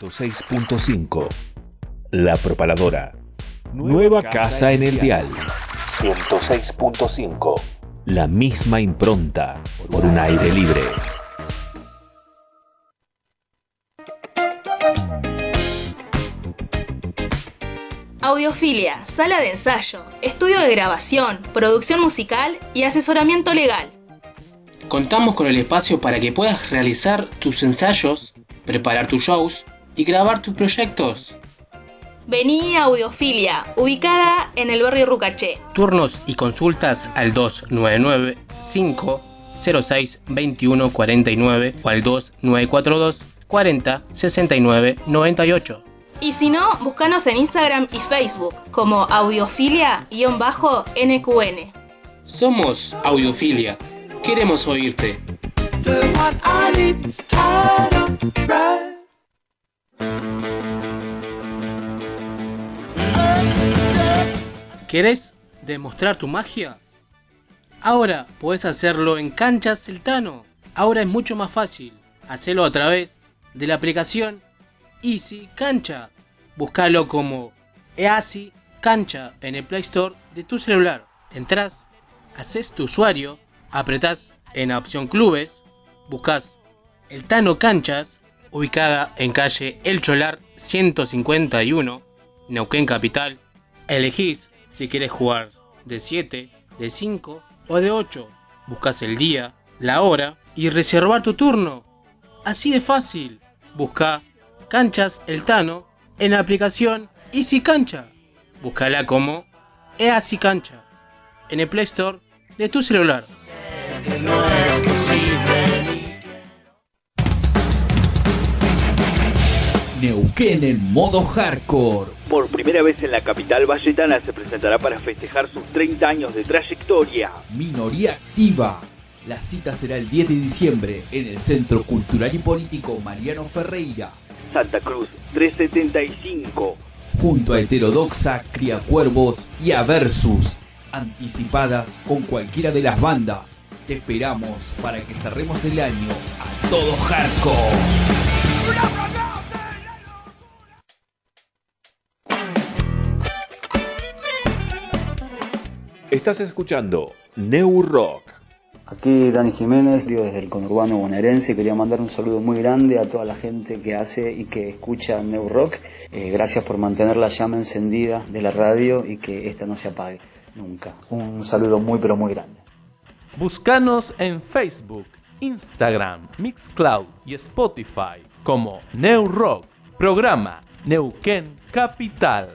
106.5 La Propaladora. Nueva casa en el dial. 106.5 La misma impronta por un aire libre. Audiofilia, sala de ensayo, estudio de grabación, producción musical y asesoramiento legal. Contamos con el espacio para que puedas realizar tus ensayos, preparar tus shows y grabar tus proyectos. Vení a Audiofilia, ubicada en el barrio Rucaché. Turnos y consultas al 299 506 2149 o al 2942 40 69 98. Y si no, búscanos en Instagram y Facebook como audiofilia-nqn. Somos Audiofilia. Queremos oírte. ¿Querés demostrar tu magia? Ahora puedes hacerlo en Cancha Celtano. Ahora es mucho más fácil. Hacerlo a través de la aplicación Easy Cancha. Búscalo como Easy Cancha en el Play Store de tu celular. Entrás, haces tu usuario, apretás en la opción Clubes, buscas el Tano Canchas, ubicada en calle El Cholar 151, Neuquén Capital. Elegís si quieres jugar de 7, de 5 o de 8. Buscas el día, la hora y reservar tu turno. Así de fácil. Busca Canchas El Tano en la aplicación Easy Cancha. Búscala como Easy Cancha en el Play Store de tu celular. Neuquén en modo hardcore. Por primera vez en la capital valletana se presentará para festejar sus 30 años de trayectoria. Minoría activa. La cita será el 10 de diciembre en el Centro Cultural y Político Mariano Ferreira, Santa Cruz 375. junto a Heterodoxa, Criacuervos y a Versus, anticipadas con cualquiera de las bandas. Te esperamos para que cerremos el año a todo hardcore. Estás escuchando New Rock. Aquí Dani Jiménez, digo desde el conurbano bonaerense, quería mandar un saludo muy grande a toda la gente que hace y que escucha New Rock. Eh, gracias por mantener la llama encendida de la radio y que esta no se apague nunca. Un saludo muy pero muy grande. Búscanos en Facebook, Instagram, Mixcloud y Spotify como New Rock, programa Neuquén Capital.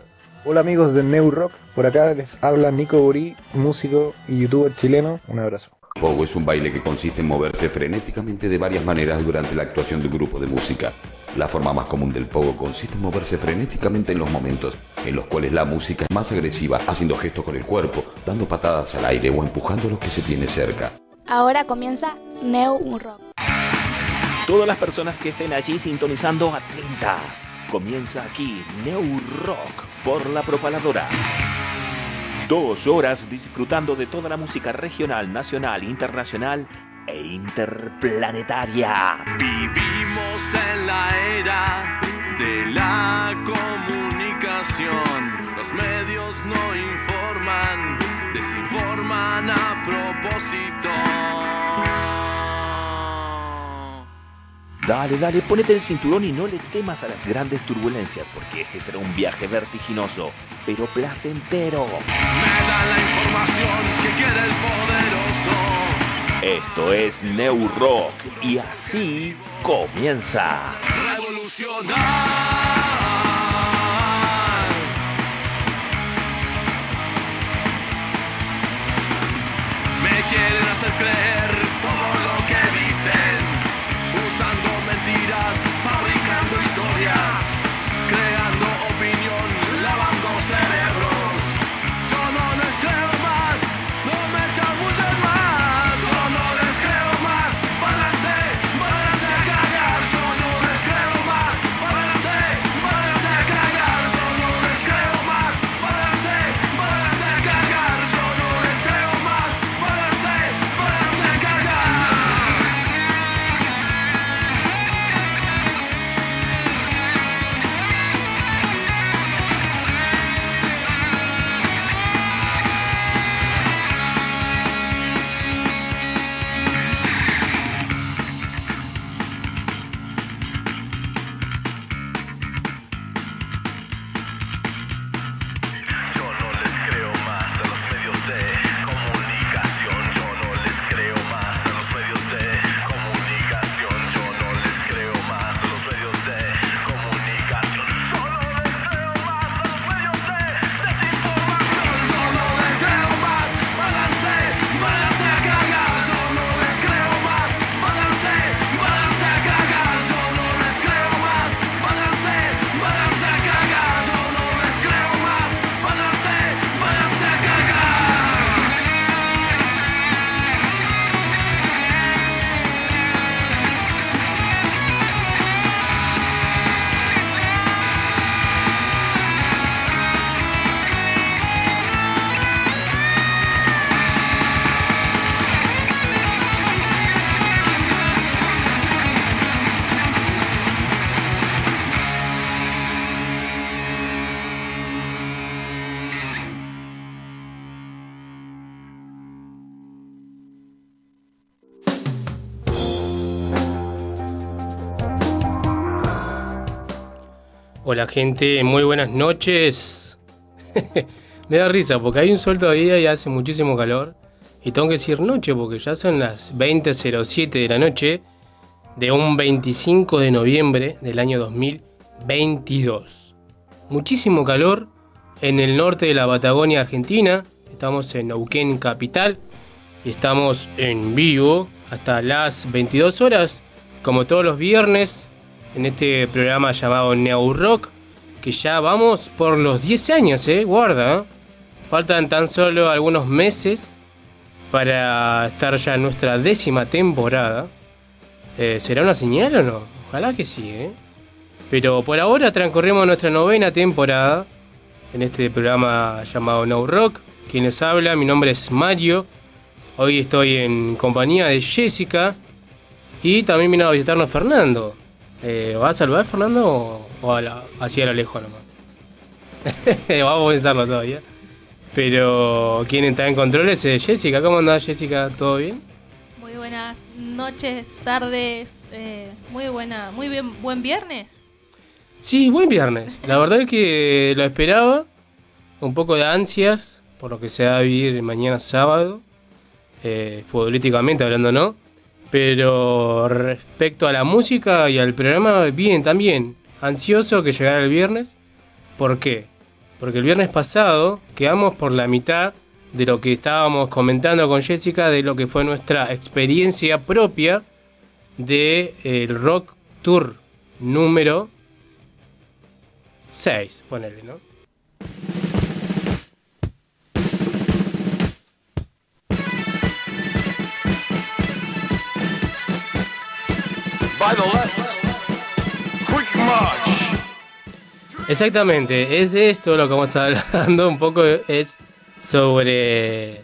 Hola amigos de New Rock, por acá les habla Nico Burí, músico y youtuber chileno. Un abrazo. Pogo es un baile que consiste en moverse frenéticamente de varias maneras durante la actuación de un grupo de música. La forma más común del pogo consiste en moverse frenéticamente en los momentos en los cuales la música es más agresiva, haciendo gestos con el cuerpo, dando patadas al aire o empujando a los que se tiene cerca. Ahora comienza New Rock. Todas las personas que estén allí sintonizando atentas. Comienza aquí New Rock por la propaladora. Dos horas disfrutando de toda la música regional, nacional, internacional e interplanetaria. Vivimos en la era de la comunicación. Los medios no informan, desinforman a propósito. Dale, dale, ponete el cinturón y no le temas a las grandes turbulencias, porque este será un viaje vertiginoso, pero placentero. Me da la información que quiere el poderoso. Esto es New Rock y así comienza. Revolucionar. Hola gente, muy buenas noches. Me da risa porque hay un sol todavía y hace muchísimo calor. Y tengo que decir noche porque ya son las 20.07 de la noche de un 25 de noviembre del año 2022. Muchísimo calor en el norte de la Patagonia Argentina. Estamos en Neuquén capital y estamos en vivo hasta las 22 horas como todos los viernes en este programa llamado Neo Rock, que ya vamos por los 10 años, ¿eh? Guarda, ¿eh? faltan tan solo algunos meses para estar ya en nuestra décima temporada. Eh, ¿Será una señal o no? Ojalá que sí, ¿eh? Pero por ahora transcurrimos nuestra novena temporada en este programa llamado No Rock. Quien les habla, mi nombre es Mario. Hoy estoy en compañía de Jessica y también vino a visitarnos Fernando. Eh, ¿Va a saludar Fernando o, o a la- así a lo lejos nomás? Vamos a pensarlo todavía. Pero quien está en control es eh, Jessica. ¿Cómo andás Jessica? ¿Todo bien? Muy buenas noches, tardes, eh, muy buena, muy bien, buen viernes. Sí, buen viernes. La verdad es que lo esperaba. Un poco de ansias por lo que se va a vivir mañana sábado. Eh, futbolísticamente hablando, ¿no? Pero respecto a la música y al programa, bien también. Ansioso que llegara el viernes. ¿Por qué? Porque el viernes pasado quedamos por la mitad de lo que estábamos comentando con Jessica, de lo que fue nuestra experiencia propia de el Rock Tour número 6, ponele, ¿no? Exactamente, es de esto lo que vamos a estar hablando un poco, es sobre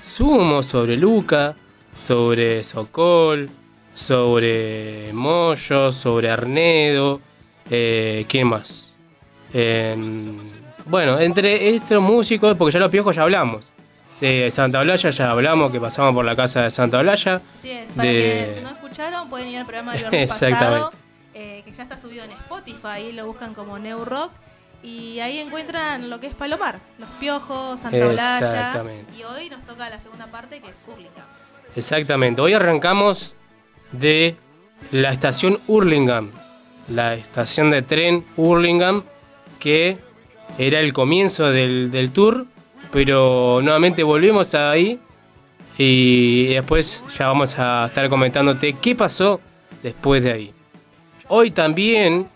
Sumo, sobre Luca, sobre Sokol, sobre Moyo, sobre Arnedo, eh, ¿quién más? Em, bueno, entre estos músicos, porque ya los piojos ya hablamos. De Santa Blaya ya hablamos, que pasamos por la casa de Santa Blaya. Así es, para de- quienes no escucharon pueden ir al programa viernes Exactamente. pasado, eh, que ya está subido en Spotify, lo buscan como New Rock y ahí encuentran lo que es Palomar, Los Piojos, Santa Blaya Exactamente. y hoy nos toca la segunda parte que es Hurlingham. Exactamente, hoy arrancamos de la estación Hurlingham, la estación de tren Hurlingham, que era el comienzo del, del tour, pero nuevamente volvemos ahí y después ya vamos a estar comentándote qué pasó después de ahí. Hoy también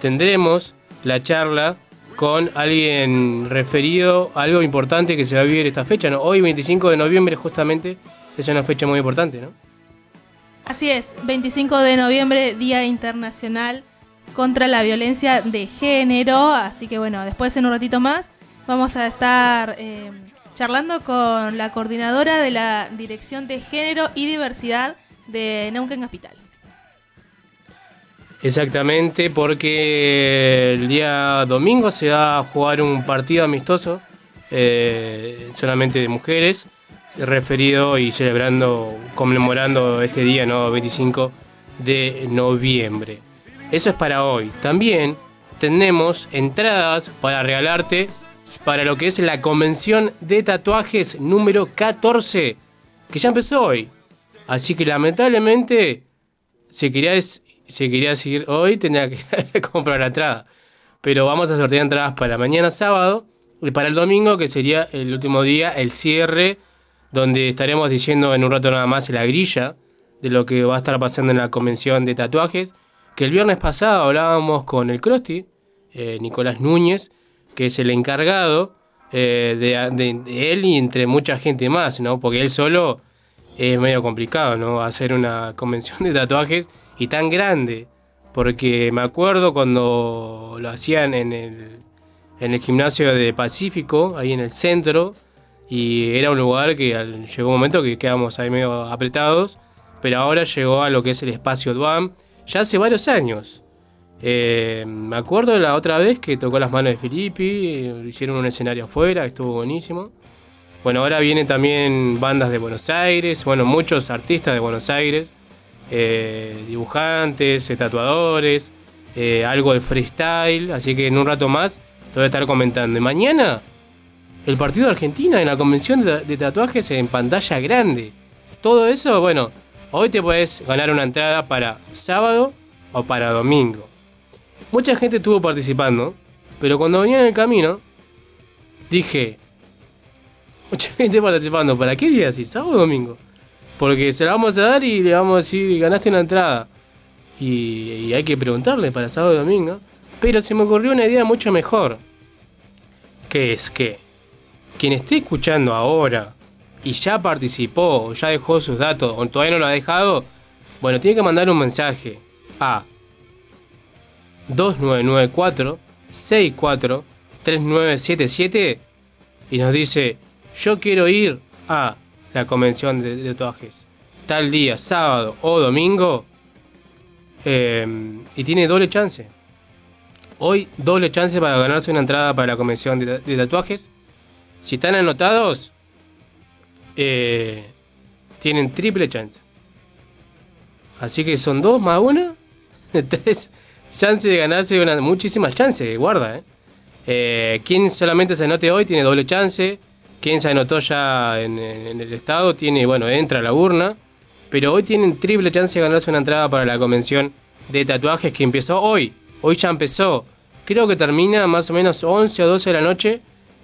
tendremos la charla con alguien referido a algo importante que se va a vivir esta fecha. ¿no? Hoy, 25 de noviembre, justamente, es una fecha muy importante, ¿no? Así es, 25 de noviembre, Día Internacional contra la Violencia de Género. Así que bueno, después en un ratito más vamos a estar eh, charlando con la coordinadora de la Dirección de Género y Diversidad de Neuquén Capital. Exactamente, porque el día domingo se va a jugar un partido amistoso eh, solamente de mujeres, referido y celebrando, conmemorando este día, ¿no? 25 de noviembre. Eso es para hoy. También tenemos entradas para regalarte para lo que es la convención de tatuajes número 14, que ya empezó hoy. Así que lamentablemente, si querías, si querías ir hoy, tenía que comprar la entrada. Pero vamos a sortear entradas para mañana sábado y para el domingo, que sería el último día, el cierre, donde estaremos diciendo en un rato nada más la grilla de lo que va a estar pasando en la convención de tatuajes. Que el viernes pasado hablábamos con el Crosti, eh, Nicolás Núñez, que es el encargado eh, de, de- de él y entre mucha gente más, ¿no? Porque él solo es medio complicado, ¿no? Hacer una convención de tatuajes y tan grande. Porque me acuerdo cuando lo hacían en el, en el gimnasio de Pacífico, ahí en el centro, y era un lugar que llegó un momento que quedamos ahí medio apretados, pero ahora llegó a lo que es el espacio Duam, ya hace varios años. Eh, me acuerdo la otra vez que tocó las manos de Filippi, eh, hicieron un escenario afuera, estuvo buenísimo. Bueno, ahora vienen también bandas de Buenos Aires, bueno, muchos artistas de Buenos Aires, eh, dibujantes, tatuadores, eh, algo de freestyle, así que en un rato más te voy a estar comentando. Y mañana, el partido de Argentina en la convención de, tatuajes en pantalla grande. Todo eso, bueno, hoy te puedes ganar una entrada para sábado o para domingo. Mucha gente estuvo participando, pero cuando venía en el camino, dije, mucha gente participando, ¿para qué día así? ¿Sábado o domingo? Porque se la vamos a dar y le vamos a decir, ganaste una entrada. Y, y hay que preguntarle para sábado y domingo. Pero se me ocurrió una idea mucho mejor. Que es que quien esté escuchando ahora y ya participó o ya dejó sus datos o todavía no lo ha dejado, bueno, tiene que mandar un mensaje a 2994 64 3977 y nos dice, yo quiero ir a la convención de, tatuajes tal día, sábado o domingo, eh, y tiene doble chance. Hoy doble chance para ganarse una entrada para la convención de, de tatuajes. Si están anotados, eh, tienen triple chance. Así que son dos más una, tres chances de ganarse una, muchísimas chances, guarda. Eh. Eh, quien solamente se anote hoy tiene doble chance. Quien se anotó ya en, el estado tiene, bueno, entra a la urna. Pero hoy tienen triple chance de ganarse una entrada para la convención de tatuajes que empezó hoy. Hoy ya empezó. Creo que termina más o menos 11 o 12 de la noche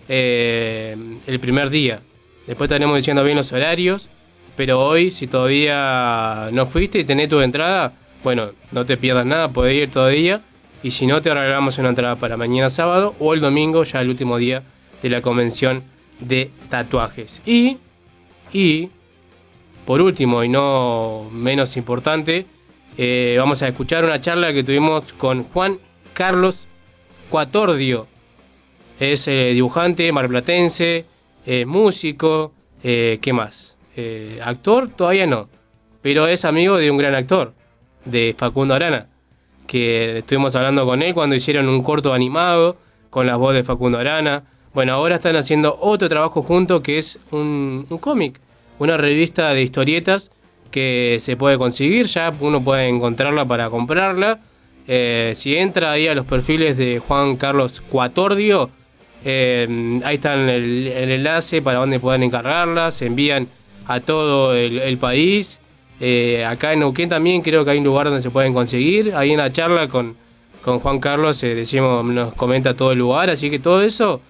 eh, el primer día. Después estaremos diciendo bien los horarios. Pero hoy, si todavía no fuiste y tenés tu entrada, bueno, no te pierdas nada, podés ir todavía. Y si no, te regalamos una entrada para mañana sábado o el domingo, ya el último día de la convención de tatuajes. Y, y, por último y no menos importante, eh, vamos a escuchar una charla que tuvimos con Juan Carlos Cuatordio. Es eh, dibujante marplatense, eh, músico, ¿qué más? Actor, todavía no, pero es amigo de un gran actor, de Facundo Arana, que estuvimos hablando con él cuando hicieron un corto animado con la voz de Facundo Arana. Bueno, ahora están haciendo otro trabajo junto que es un, cómic, una revista de historietas que se puede conseguir, ya uno puede encontrarla para comprarla. Eh, si entra ahí a los perfiles de Juan Carlos Cuatordio, eh, ahí está el, enlace para donde puedan encargarla, se envían a todo el, país. Eh, acá en Neuquén también creo que hay un lugar donde se pueden conseguir. Ahí en la charla con, con Juan Carlos decimos, nos comenta todo el lugar, así que todo eso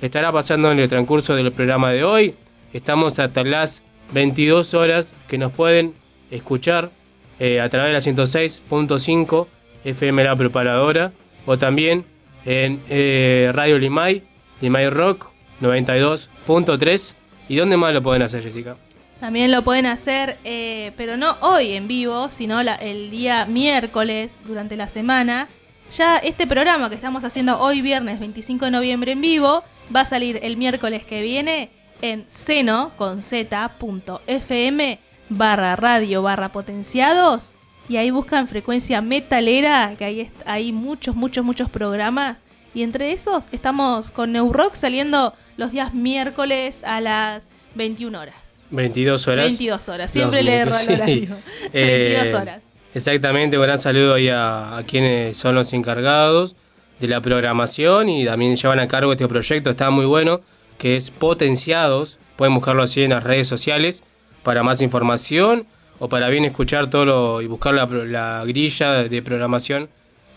estará pasando en el transcurso del programa de hoy. Estamos hasta las 22 horas que nos pueden escuchar eh, a través de la 106.5 FM La Preparadora o también en eh, Radio Limay, Limay Rock 92.3. ¿Y dónde más lo pueden hacer, Jessica? También lo pueden hacer, eh, pero no hoy en vivo, sino el día miércoles durante la semana. Ya este programa que estamos haciendo hoy viernes 25 de noviembre en vivo va a salir el miércoles que viene en seno con z.fm barra radio barra potenciados y ahí buscan frecuencia metalera que ahí hay muchos muchos muchos programas y entre esos estamos con Neurock saliendo los días miércoles a las 21 horas 22 horas. 22 horas, siempre le erro al miércoles, sí. horario. Eh, 22 horas. Exactamente, un gran saludo ahí a, a quienes son los encargados de la programación y también llevan a cargo este proyecto, está muy bueno, que es Potenciados. Pueden buscarlo así en las redes sociales para más información o para bien escuchar todo y buscar la, la grilla de programación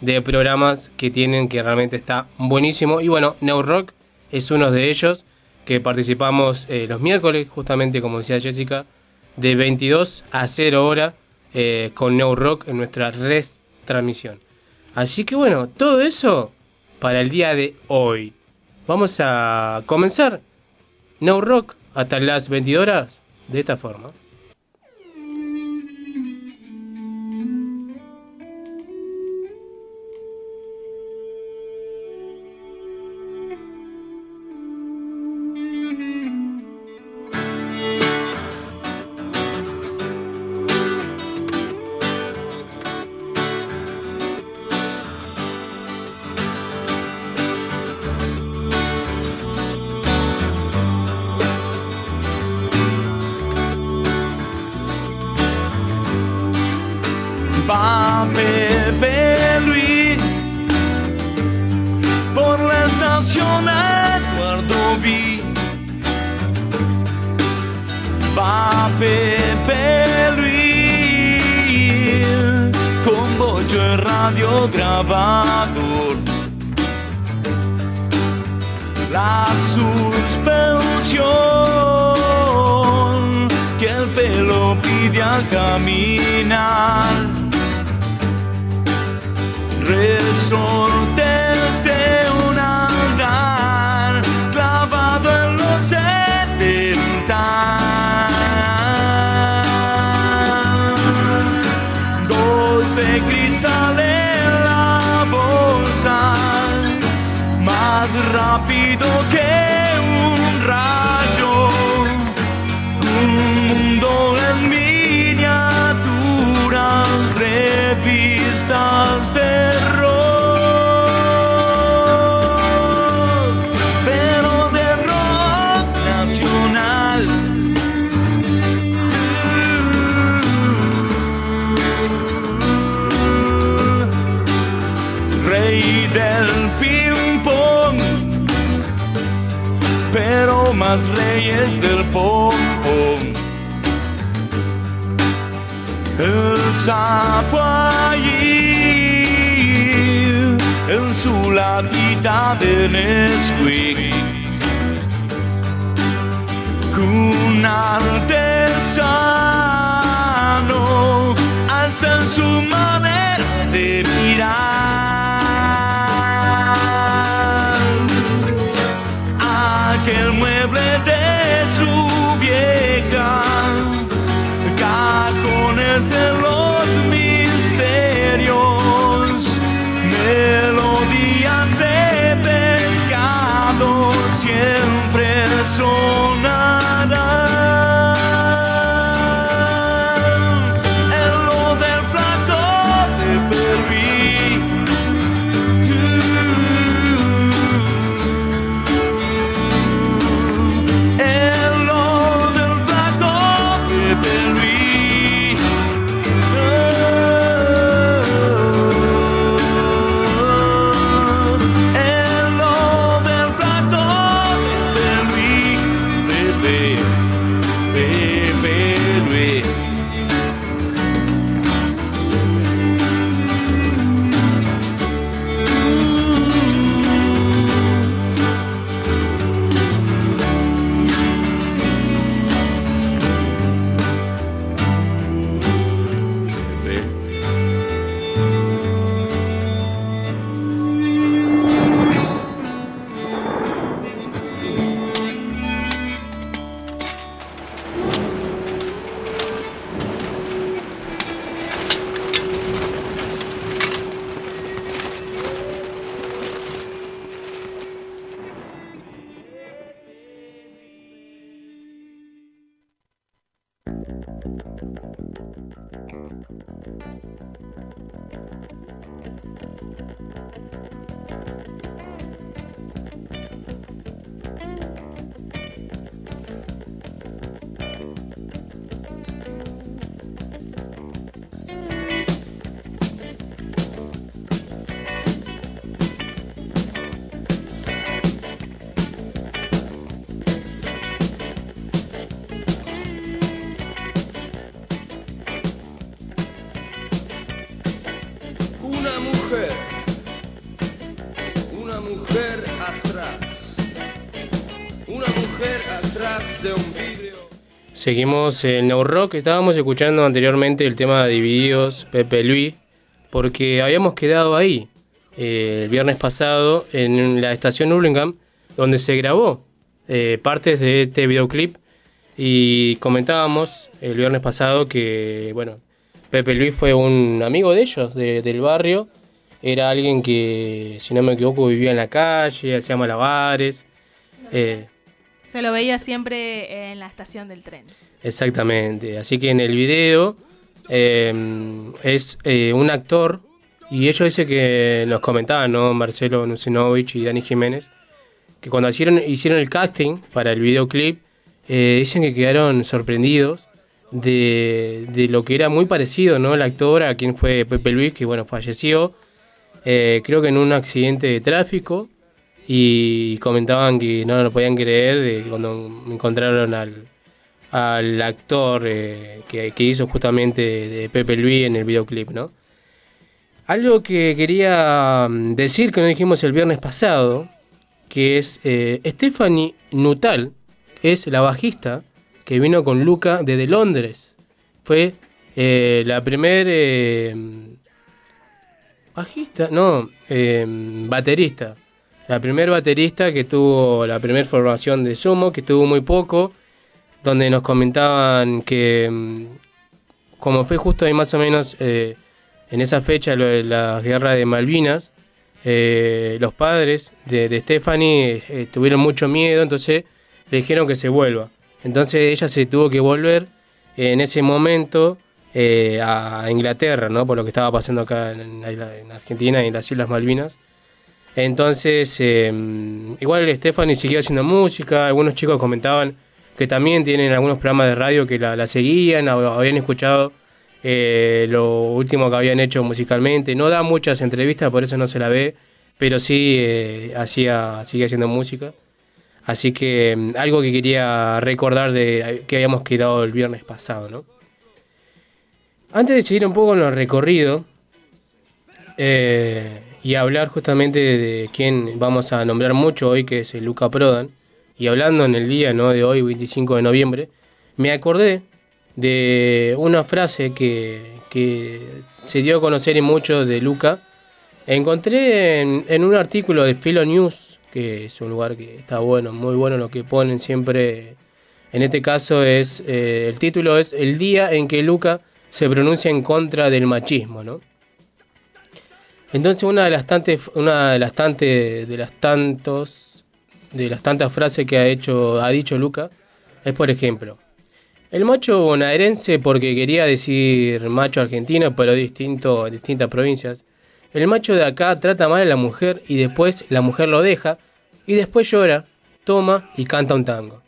de programas que tienen que realmente está buenísimo. Y bueno, New Rock es uno de ellos que participamos eh, los miércoles, justamente como decía Jessica, de 22 a 0 hora eh, con New Rock en nuestra retransmisión. Así que bueno, todo eso para el día de hoy. Vamos a comenzar New Rock hasta las 22 horas de esta forma. va Pepe Luis por la estación Eduardo vi Va Pepe Luis con bollo de radio grabador. La suspensión que el pelo pide al caminar. Resortes El sapo allí en su latita de Nesquik. Un artesano hasta en su manera de mirar aquel mueble de there Seguimos en New Rock. Estábamos escuchando anteriormente el tema de Divididos, Pepe Luis, porque habíamos quedado ahí eh, el viernes pasado en la estación Hurlingham, donde se grabó eh, partes de este videoclip. Y comentábamos el viernes pasado que, bueno, Pepe Luis fue un amigo de ellos, de- del barrio. Era alguien que, si no me equivoco, vivía en la calle, hacía malabares. Eh, Se lo veía siempre en la estación del tren. Exactamente. Así que en el video eh, es eh, un actor y ellos dicen que nos comentaban, ¿no? Marcelo Nusinovich y Dani Jiménez, que cuando hicieron, hicieron el casting para el videoclip, eh, dicen que quedaron sorprendidos de, de lo que era muy parecido, ¿no? El actor a quien fue Pepe Luis, que bueno, falleció, eh, creo que en un accidente de tráfico y comentaban que no lo podían creer de cuando encontraron al, al actor eh, que, que hizo justamente de Pepe Luis en el videoclip, ¿no? Algo que quería mm, decir que no dijimos el viernes pasado, que es eh, Stephanie Nutal, es la bajista que vino con Luca desde Londres. Fue eh, la primer eh, bajista, no, eh, baterista. La primer baterista que tuvo la primera formación de Sumo, que tuvo muy poco, donde nos comentaban que, mm, como fue justo ahí más o menos eh, en esa fecha, lo de la guerra de Malvinas, eh, los padres de, Stephanie eh, tuvieron mucho miedo, entonces le dijeron que se vuelva. Entonces ella se tuvo que volver en ese momento a Inglaterra, ¿no? Por lo que estaba pasando acá en, en Argentina y en las Islas Malvinas. Entonces, eh, igual Stephanie siguió haciendo música, algunos chicos comentaban que también tienen algunos programas de radio que la, la seguían, habían escuchado eh, lo último que habían hecho musicalmente. No da muchas entrevistas, por eso no se la ve, pero sí eh, hacía, sigue haciendo música. Así que mm, algo que quería recordar de que habíamos quedado el viernes pasado, ¿no? Antes de seguir un poco con el recorrido eh, y hablar justamente de quién vamos a nombrar mucho hoy, que es Luca Prodan, y hablando en el día ¿no? de hoy, 25 de noviembre, me acordé de una frase que, que se dio a conocer en mucho de Luca. Encontré en, en un artículo de Philo News, que es un lugar que está bueno, muy bueno lo que ponen siempre. En este caso es eh, el título es El día en que Luca se pronuncia en contra del machismo, ¿no? Entonces una de las tantas una de las tantas de las tantos de las tantas frases que ha hecho ha dicho Luca es por ejemplo el macho bonaerense porque quería decir macho argentino pero distinto en distintas provincias. El macho de acá trata mal a la mujer y después la mujer lo deja y después llora toma y canta un tango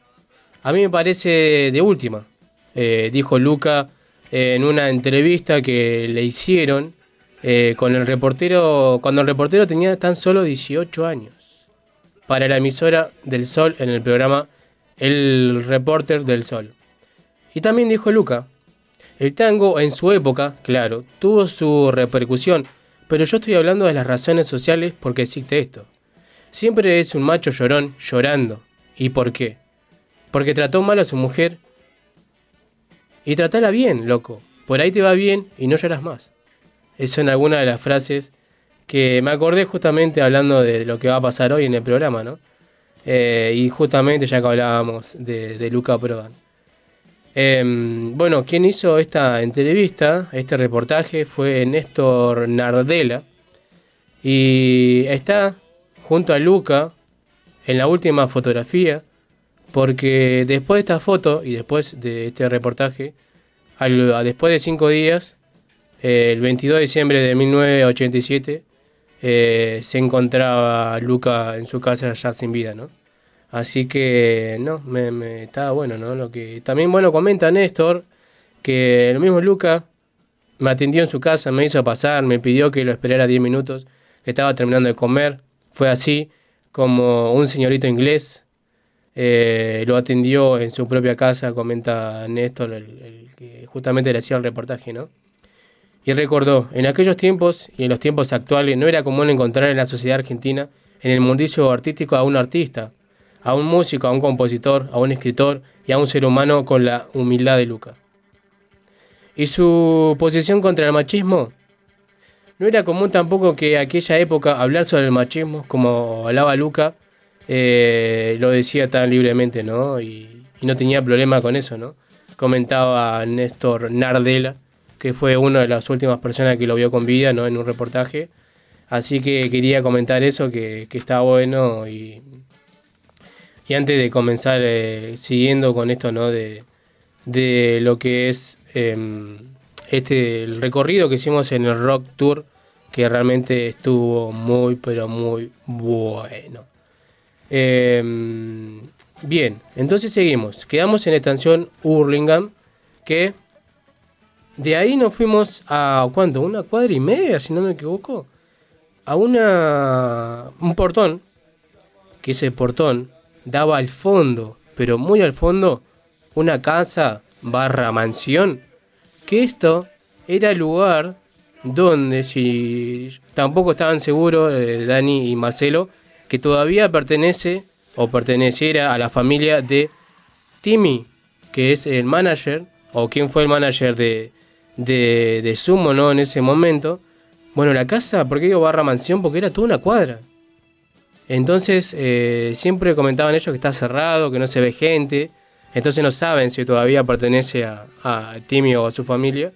a mí me parece de última eh, dijo Luca en una entrevista que le hicieron eh, con el reportero, cuando el reportero tenía tan solo 18 años, para la emisora del Sol en el programa El Reporter del Sol. Y también dijo Luca, el tango en su época, claro, tuvo su repercusión, pero yo estoy hablando de las razones sociales porque existe esto. Siempre es un macho llorón llorando. ¿Y por qué? Porque trató mal a su mujer. Y tratala bien, loco. Por ahí te va bien y no lloras más. Son algunas de las frases que me acordé justamente hablando de lo que va a pasar hoy en el programa, ¿no? Eh, y justamente ya que hablábamos de, Luca Prodan. Eh, bueno, quien hizo esta entrevista, este reportaje, fue Néstor Nardella. Y está junto a Luca en la última fotografía, porque después de esta foto y después de este reportaje, después de cinco días, eh, el 22 de diciembre de 1987, eh, se encontraba Luca en su casa ya sin vida, ¿no? Así que, no, me, me estaba bueno, ¿no? Lo que también, bueno, comenta Néstor que el mismo Luca me atendió en su casa, me hizo pasar, me pidió que lo esperara 10 minutos, que estaba terminando de comer. Fue así como un señorito inglés eh, lo atendió en su propia casa, comenta Néstor, el, el que justamente le hacía el reportaje, ¿no? Y recordó, en aquellos tiempos y en los tiempos actuales no era común encontrar en la sociedad argentina, en el mundillo artístico, a un artista, a un músico, a un compositor, a un escritor y a un ser humano con la humildad de Luca. ¿Y su posición contra el machismo? No era común tampoco que aquella época hablar sobre el machismo, como hablaba Luca, eh, lo decía tan libremente, ¿no? Y, y, no tenía problema con eso, ¿no? Comentaba Néstor Nardella, que fue una de las últimas personas que lo vio con vida, ¿no? En un reportaje. Así que quería comentar eso, que, que está bueno y, y antes de comenzar eh, siguiendo con esto, ¿no? De, de lo que es eh, este el recorrido que hicimos en el Rock Tour, que realmente estuvo muy, pero muy bueno. Eh, bien, entonces seguimos. Quedamos en la estación Hurlingham, que de ahí nos fuimos a, ¿cuánto? Una cuadra y media, si no me equivoco. A una, un portón, que ese portón daba al fondo, pero muy al fondo, una casa barra mansión, que esto era el lugar donde si tampoco estaban seguros eh, Dani y Marcelo que todavía pertenece o perteneciera a la familia de Timmy, que es el manager o quien fue el manager de, de, de Sumo ¿no? en ese momento. Bueno, la casa, ¿por qué digo barra mansión? Porque era toda una cuadra. Entonces, eh, siempre comentaban ellos que está cerrado, que no se ve gente. Entonces no saben si todavía pertenece a, a Timmy o a su familia.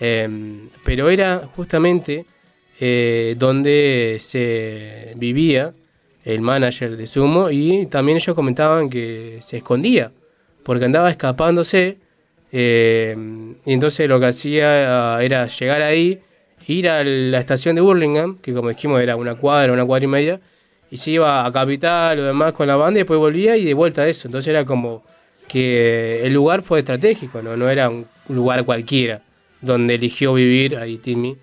Em, pero era justamente eh, donde se vivía el manager de Sumo y también ellos comentaban que se escondía porque andaba escapándose em, y entonces lo que hacía ah, era llegar ahí, ir a la estación de Burlingame, que como dijimos era una cuadra, una cuadra y media, y se iba a Capital o demás con la banda y después volvía y de vuelta a eso. Entonces era como que el lugar fue estratégico, no, no era un lugar cualquiera donde eligió vivir ahí Timmy.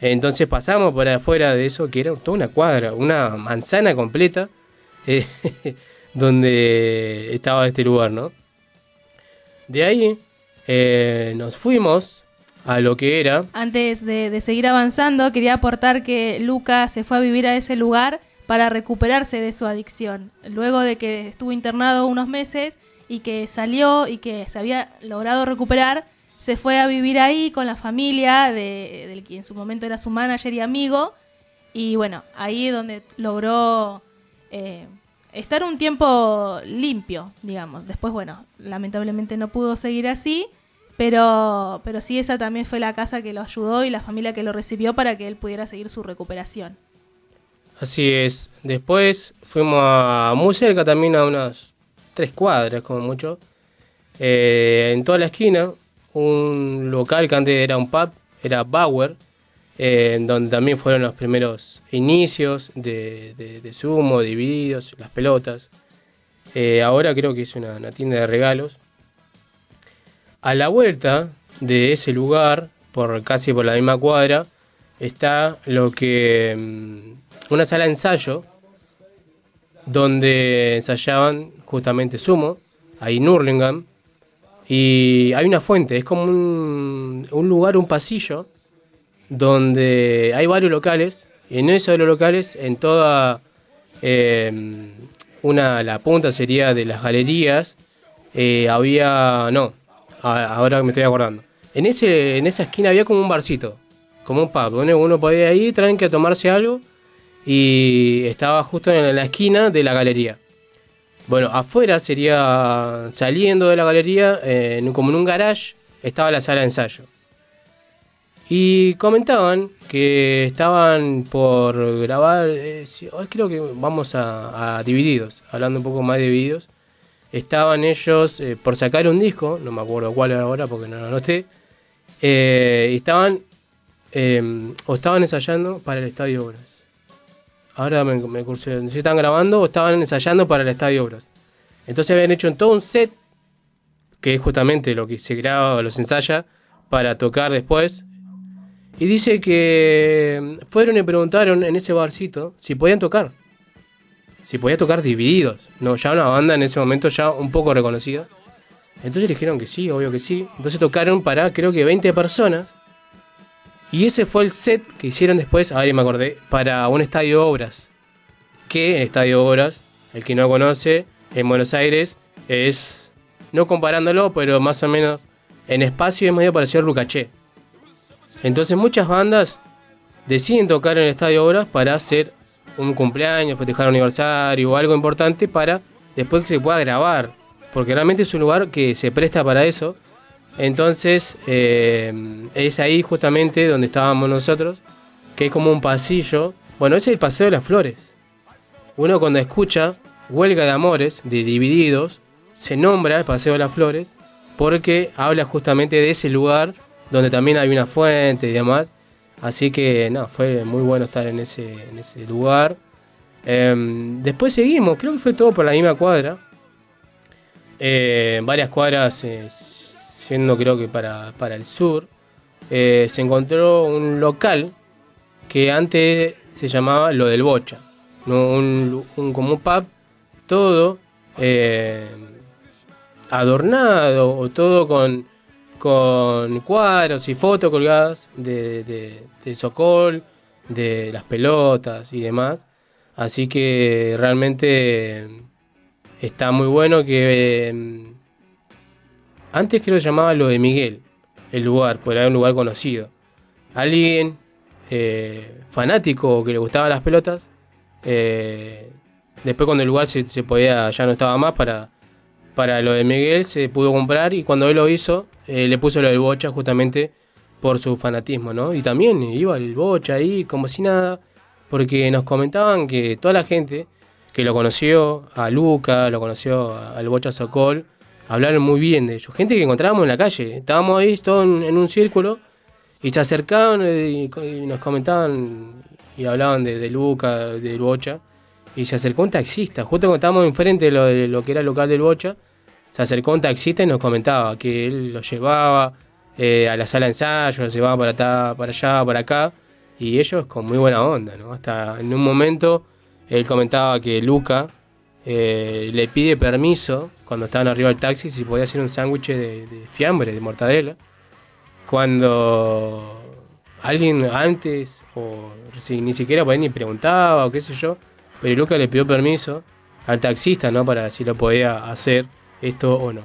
Entonces pasamos por afuera de eso, que era toda una cuadra, una manzana completa, eh, donde estaba este lugar, ¿no? De ahí eh, nos fuimos a lo que era... Antes de, seguir avanzando, quería aportar que Luca se fue a vivir a ese lugar para recuperarse de su adicción. Luego de que estuvo internado unos meses y que salió y que se había logrado recuperar, se fue a vivir ahí con la familia de, del que en su momento era su manager y amigo. Y bueno, ahí es donde logró eh, estar un tiempo limpio, digamos. Después, bueno, lamentablemente no pudo seguir así. Pero, pero sí, esa también fue la casa que lo ayudó y la familia que lo recibió para que él pudiera seguir su recuperación. Así es. Después fuimos a muy cerca también, a unas tres cuadras como mucho. Eh, en toda la esquina, un local que antes era un pub, era Bauer, eh, donde también fueron los primeros inicios de, de, sumo, divididos, las pelotas. Eh, ahora creo que es una, una tienda de regalos. A la vuelta de ese lugar, por casi por la misma cuadra, está lo que mm, una sala de ensayo donde ensayaban justamente sumo, ahí en Hurlingham, y hay una fuente, es como un, un lugar, un pasillo, donde hay varios locales, y en esos locales, en toda eh, una, la punta sería de las galerías, eh, había, no, ahora me estoy acordando, en, ese, en esa esquina había como un barcito, como un pub, donde uno podía ir, traen que tomarse algo, y estaba justo en la esquina de la galería. Bueno, afuera sería saliendo de la galería, eh, como en un garage, estaba la sala de ensayo. Y comentaban que estaban por grabar, eh, creo que vamos a, Divididos, hablando un poco más de Divididos. Estaban ellos eh, por sacar un disco, no me acuerdo cuál era ahora porque no lo anoté. eh, estaban, eh, o estaban ensayando para el Estadio Obras. Ahora me, me cursé, no sé si estaban grabando o estaban ensayando para el Estadio Obras. Entonces habían hecho todo un set, que es justamente lo que se graba o los ensaya para tocar después. Y dice que fueron y preguntaron en ese barcito si podían tocar. Si podía tocar divididos. No, ya una banda en ese momento ya un poco reconocida. Entonces dijeron que sí, obvio que sí. Entonces tocaron para creo que 20 personas. Y ese fue el set que hicieron después, ahora me acordé, para un estadio obras. Que el estadio obras, el que no conoce, en Buenos Aires, es, no comparándolo, pero más o menos en espacio es medio parecido a Rucaché. Entonces muchas bandas deciden tocar en el estadio obras para hacer un cumpleaños, festejar un aniversario o algo importante para después que se pueda grabar. Porque realmente es un lugar que se presta para eso. Entonces eh, es ahí justamente donde estábamos nosotros, que es como un pasillo. Bueno, es el Paseo de las Flores. Uno cuando escucha Huelga de Amores de Divididos, se nombra el Paseo de las Flores porque habla justamente de ese lugar donde también hay una fuente y demás. Así que no, fue muy bueno estar en ese, en ese lugar. Em, después seguimos, creo que fue todo por la misma cuadra. Eh, varias cuadras eh, yendo creo que para, para el sur. eh, se encontró un local que antes se llamaba Lo del Bocha. ¿no? Un, un- como un pub, todo eh, adornado o todo con, con cuadros y fotos colgadas de, de, de Sokol, de las pelotas y demás. Así que realmente está muy bueno que... eh, antes que se llamaba lo de Miguel, el lugar, porque era un lugar conocido. Alguien eh, fanático que le gustaban las pelotas, eh, después cuando el lugar se, se podía, ya no estaba más para, para lo de Miguel, se pudo comprar y cuando él lo hizo, eh, le puso lo del bocha justamente por su fanatismo, ¿no? Y también iba el bocha ahí como si nada, porque nos comentaban que toda la gente que lo conoció, a Luca, lo conoció al bocha Sokol, hablaron muy bien de ellos. Gente que encontrábamos en la calle, estábamos ahí todos en, un círculo y se acercaban eh, y, y nos comentaban y hablaban de, de Luca, del bocha. Y se acercó un taxista, justo cuando estábamos enfrente de lo, de lo que era el local del bocha, se acercó un taxista y nos comentaba que él lo llevaba eh, a la sala de ensayo, lo llevaba para, ta- para allá, para acá, y ellos con muy buena onda, ¿no? Hasta en un momento él comentaba que Luca eh, le pide permiso cuando estaban arriba del taxi si podía hacer un sándwich de, fiambre, de mortadela, cuando alguien antes, o si ni siquiera por ahí ni preguntaba, o qué sé yo, pero Luca le pidió permiso al taxista, ¿no? Para si lo podía hacer esto o no.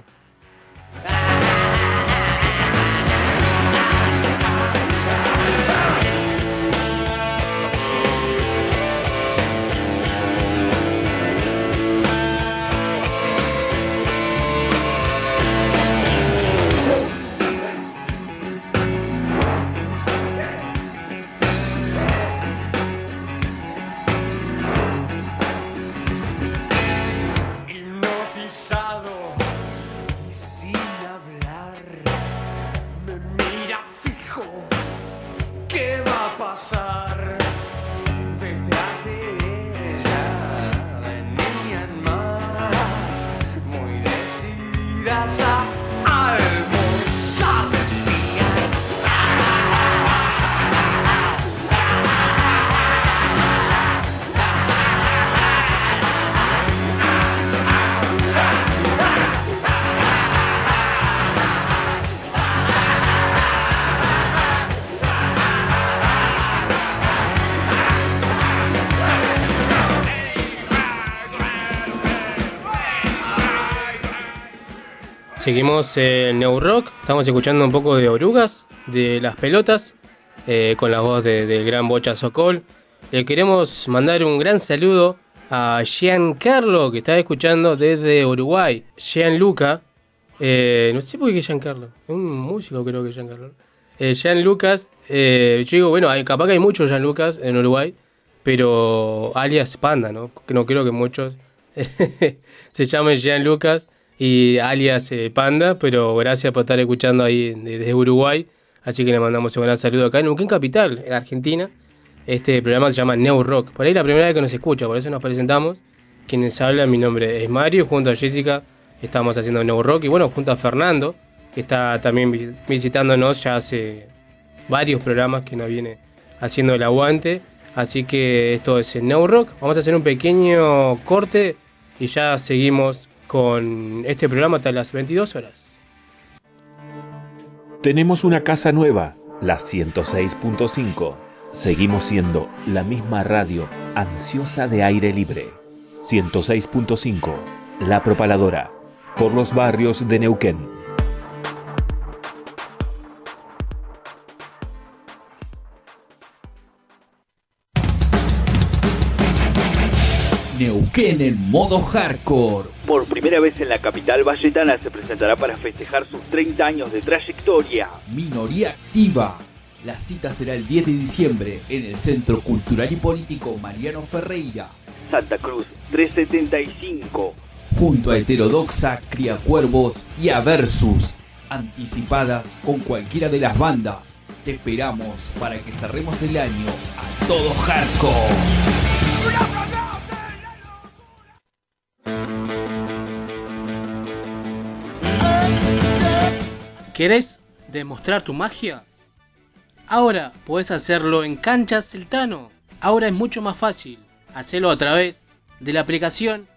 Seguimos en New Rock, estamos escuchando un poco de orugas, de las pelotas, eh, con la voz de- del gran Bocha Sokol. Le queremos mandar un gran saludo a Giancarlo, que está escuchando desde Uruguay. Gianluca, eh, no sé por qué Giancarlo, un músico creo que Giancarlo. Eh, Jean Lucas, eh, yo digo, bueno, capaz que hay muchos Jean Lucas en Uruguay, pero alias Panda, ¿no? No creo que muchos se llamen Jean Lucas y alias eh, Panda, pero gracias por estar escuchando ahí de- desde Uruguay. Así que le mandamos un gran saludo acá en Neuquén Capital, en Argentina. Este programa se llama Neo Rock. Por ahí la primera vez que nos escucha, por eso nos presentamos. Quienes hablan, mi nombre es Mario, junto a Jessica estamos haciendo Neo Rock y bueno, junto a Fernando, que está también vi- visitándonos ya hace varios programas que nos viene haciendo el aguante. Así que esto es el Neo Rock. Vamos a hacer un pequeño corte y ya seguimos con este programa hasta las 22 horas. Tenemos una casa nueva, la 106.5. Seguimos siendo la misma radio ansiosa de aire libre. 106.5, La Propaladora, por los barrios de Neuquén. Neuquén en modo hardcore. Por primera vez en la capital valletana se presentará para festejar sus 30 años de trayectoria. Minoría activa. La cita será el 10 de diciembre en el Centro Cultural y Político Mariano Ferreira, Santa Cruz 375. junto a Heterodoxa, Criacuervos y a Versus, anticipadas con cualquiera de las bandas. Te esperamos para que cerremos el año a todo hardcore. ¿Querés demostrar tu magia? Ahora podés hacerlo en Canchas Celtano. Ahora es mucho más fácil. Hacelo a través de la aplicación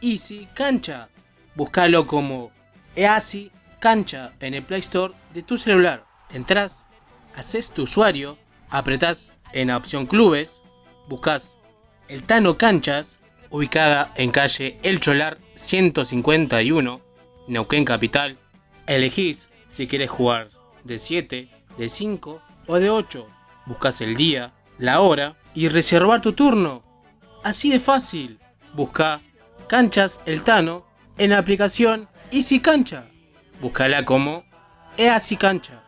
Easy Cancha. Búscalo como EASI Cancha en el Play Store de tu celular. Entrás, haces tu usuario, apretás en la opción Clubes, buscas el Tano Canchas, ubicada en calle El Cholar 151, Neuquén Capital. Elegís si quieres jugar de 7, de 5 o de 8. Buscas el día, la hora y reservar tu turno. Así de fácil. Busca Canchas El Tano en la aplicación Easy Cancha. Búscala como Easy Cancha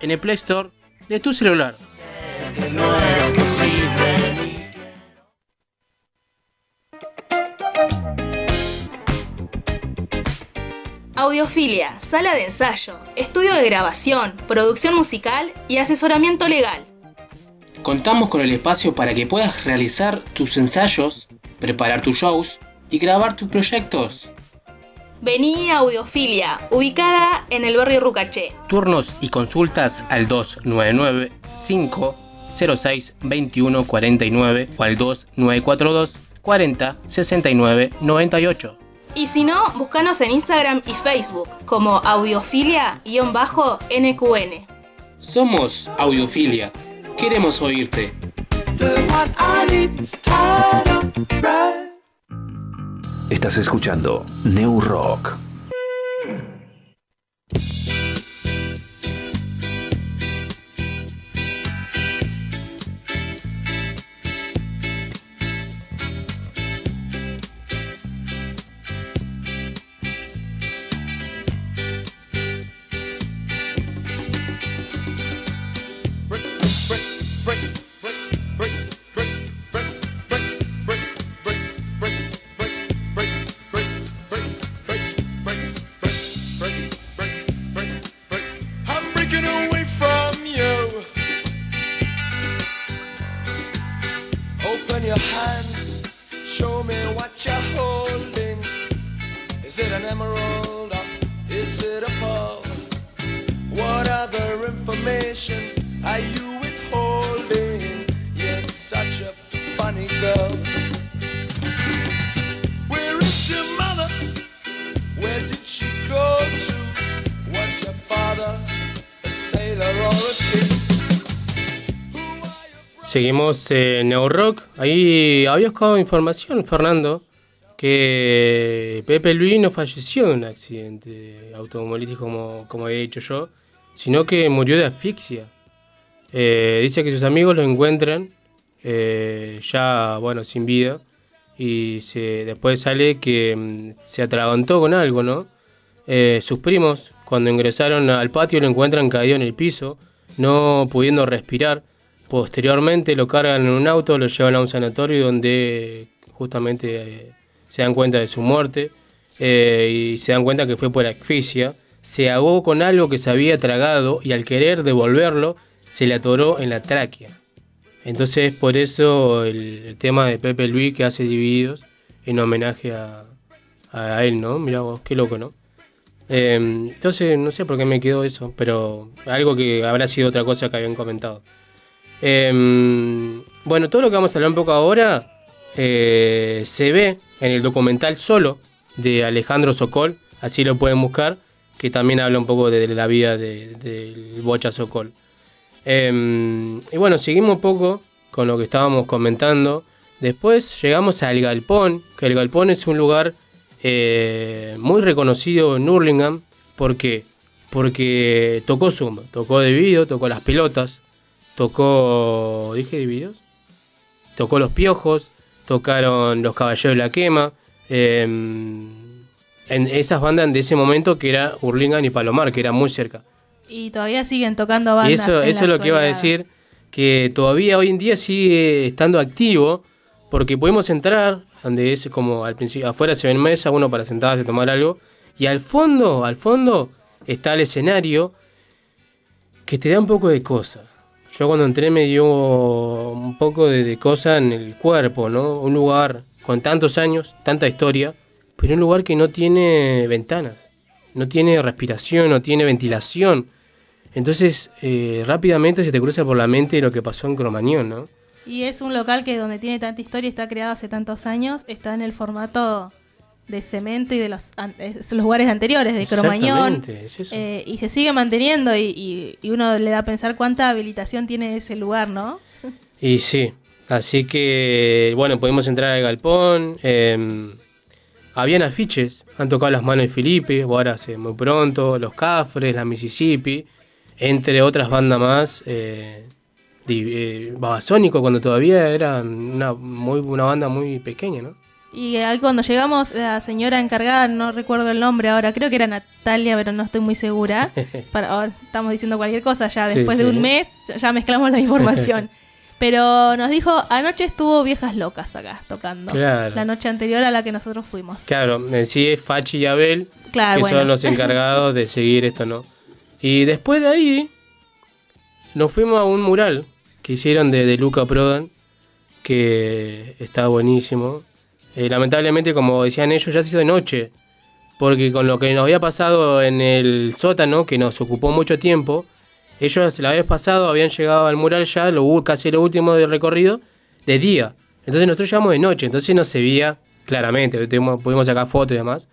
en el Play Store de tu celular. Audiofilia, sala de ensayo, estudio de grabación, producción musical y asesoramiento legal. Contamos con el espacio para que puedas realizar tus ensayos, preparar tus shows y grabar tus proyectos. Vení a Audiofilia, ubicada en el barrio Rucaché. Turnos y consultas al 299 506 2149 o al 2942 40 69 98. Y si no, búscanos en Instagram y Facebook como audiofilia-nqn. Somos Audiofilia. Queremos oírte. Estás escuchando New Rock. Seguimos en Neurrock. Ahí había buscado información, Fernando, que Pepe Luis no falleció en un accidente automovilístico como, como había dicho yo, sino que murió de asfixia. Eh, dice que sus amigos lo encuentran eh, ya, bueno, sin vida. Y después sale que mm, se atragantó con algo, ¿no? Eh, sus primos, cuando ingresaron al patio, lo encuentran caído en el piso, no pudiendo respirar. Posteriormente lo cargan en un auto, lo llevan a un sanatorio donde justamente eh, se dan cuenta de su muerte eh, y se dan cuenta que fue por asfixia. Se ahogó con algo que se había tragado y al querer devolverlo se le atoró en la tráquea. Entonces por eso el, tema de Pepe Luis que hace Divididos en homenaje a, a él, ¿no? Mirá vos, qué loco, ¿no? Eh, entonces no sé por qué me quedó eso, pero algo que habrá sido otra cosa que habían comentado. Eh, bueno, todo lo que vamos a hablar un poco ahora eh, se ve en el documental solo de Alejandro Sokol, así lo pueden buscar, que también habla un poco de, la vida del de, Bocha Sokol. Eh, y bueno, seguimos un poco con lo que estábamos comentando. Después llegamos al Galpón, que el Galpón es un lugar eh, muy reconocido en Hurlingham. ¿Por qué? Porque tocó Zumba, tocó de video, tocó las pelotas, tocó. ¿Dije de videos? Tocó los piojos, tocaron los caballeros de la quema. Eh, en esas bandas de ese momento que era Hurlingham y Palomar, que era muy cerca. Y todavía siguen tocando bandas. Y eso, en eso es lo que iba a decir, que todavía hoy en día sigue estando activo, porque podemos entrar, donde es como al principio, afuera se ven mesas, uno para sentarse a tomar algo, y al fondo, al fondo está el escenario que te da un poco de cosa. Yo cuando entré me dio un poco de, de cosa en el cuerpo, ¿no? Un lugar con tantos años, tanta historia, pero un lugar que no tiene ventanas, no tiene respiración, no tiene ventilación. Entonces, eh, rápidamente se te cruza por la mente lo que pasó en Cromañón, ¿no? Y es un local que donde tiene tanta historia, está creado hace tantos años, está en el formato de cemento y de los, es- los lugares anteriores, de Cromañón. Es eso. eh, y se sigue manteniendo y, y- y uno le da a pensar cuánta habilitación tiene ese lugar, ¿no? Y sí, así que bueno, pudimos entrar al galpón. eh, habían afiches, han tocado las manos de Felipe, ahora hace muy pronto, los Cafres, la Mississippi, entre otras bandas más. Eh, eh, Babasónico, cuando todavía era una, muy, una banda muy pequeña, ¿no? Y ahí cuando llegamos, la señora encargada, no recuerdo el nombre ahora, creo que era Natalia, pero no estoy muy segura. Para, ahora estamos diciendo cualquier cosa ya, Sí, después de un mes ya mezclamos la información. Pero nos dijo, anoche estuvo Viejas Locas acá tocando. Claro. La noche anterior a la que nosotros fuimos. Claro, en sí es Fachi y Abel, Claro, que bueno. son los encargados de seguir esto, ¿no? Y después de ahí, nos fuimos a un mural que hicieron de, de Luca Prodan, que está buenísimo. Eh, lamentablemente, como decían ellos, ya se hizo de noche, porque con lo que nos había pasado en el sótano, que nos ocupó mucho tiempo, ellos la vez pasado habían llegado al mural ya, lo, casi lo último del recorrido, de día. Entonces nosotros llegamos de noche, entonces no se veía claramente, tuvimos- pudimos sacar fotos y demás,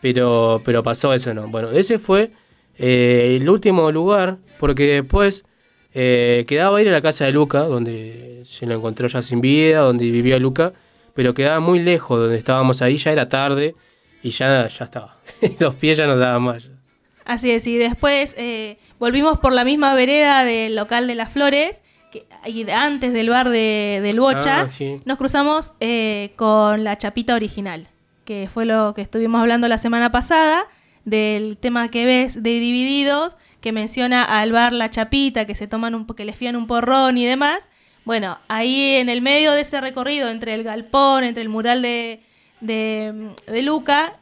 pero, pero pasó eso, ¿no? Bueno, ese fue eh, el último lugar, porque después eh, quedaba ir a la casa de Luca, donde se lo encontró ya sin vida, donde vivía Luca, pero quedaba muy lejos donde estábamos ahí, ya era tarde y ya, ya estaba. Los pies ya nos daban más. Así es, y después eh, volvimos por la misma vereda del local de las flores, que, y antes del bar de, del Bocha, Ah, sí. nos cruzamos eh, con la chapita original, que fue lo que estuvimos hablando la semana pasada, del tema que ves de Divididos, que menciona al bar La Chapita, que se toman un, que les fían un porrón y demás. Bueno, ahí en el medio de ese recorrido, entre el galpón, entre el mural de, de, Luca,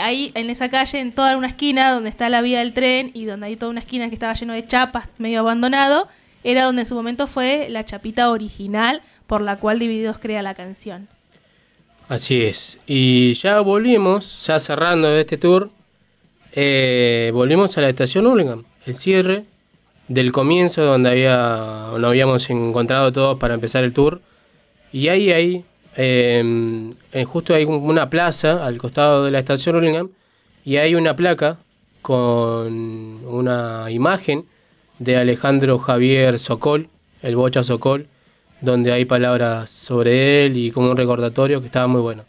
ahí en esa calle, en toda una esquina donde está la vía del tren y donde hay toda una esquina que estaba lleno de chapas, medio abandonado, era donde en su momento fue la chapita original por la cual Divididos crea la canción. Así es. Y ya volvimos, ya cerrando este tour, eh, volvimos a la estación Hurlingham, el cierre del comienzo donde había, nos habíamos encontrado todos para empezar el tour. Y ahí, ahí, eh, eh, justo hay un- una plaza al costado de la estación Hurlingham y hay una placa con una imagen de Alejandro Javier Sokol, el Bocha Sokol, donde hay palabras sobre él y como un recordatorio que estaba muy bueno.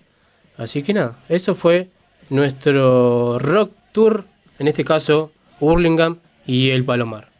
Así que nada, eso fue nuestro rock tour, en este caso Hurlingham y el Palomar.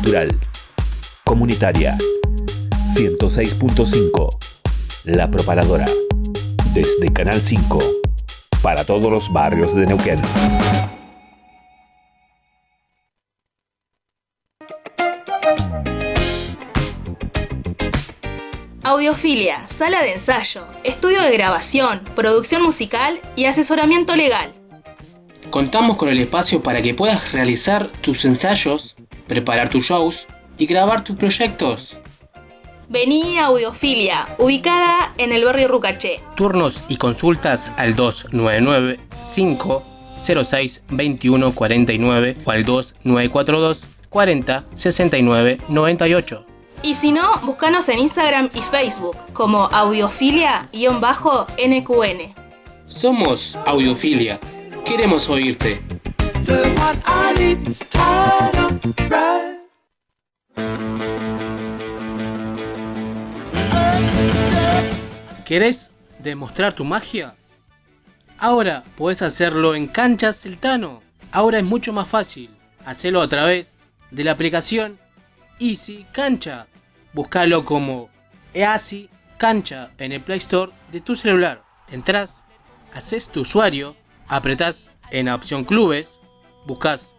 Pluricultural, comunitaria. 106.5 La Propaladora. Desde Canal 5. Para todos los barrios de Neuquén. Audiofilia, sala de ensayo, estudio de grabación, producción musical y asesoramiento legal. Contamos con el espacio para que puedas realizar tus ensayos, preparar tus shows y grabar tus proyectos. Vení a Audiofilia, ubicada en el barrio Rucaché. Turnos y consultas al 299 506 2149 o al 2942 40 69 98. Y si no, búscanos en Instagram y Facebook como audiofilia-nqn. Somos Audiofilia. Queremos oírte. ¿Querés demostrar tu magia? Ahora puedes hacerlo en Canchas Celtano. Ahora es mucho más fácil. Hacelo a través de la aplicación Easy Cancha. Búscalo como Easy Cancha en el Play Store de tu celular. Entrás, haces tu usuario, apretás en la opción Clubes, buscas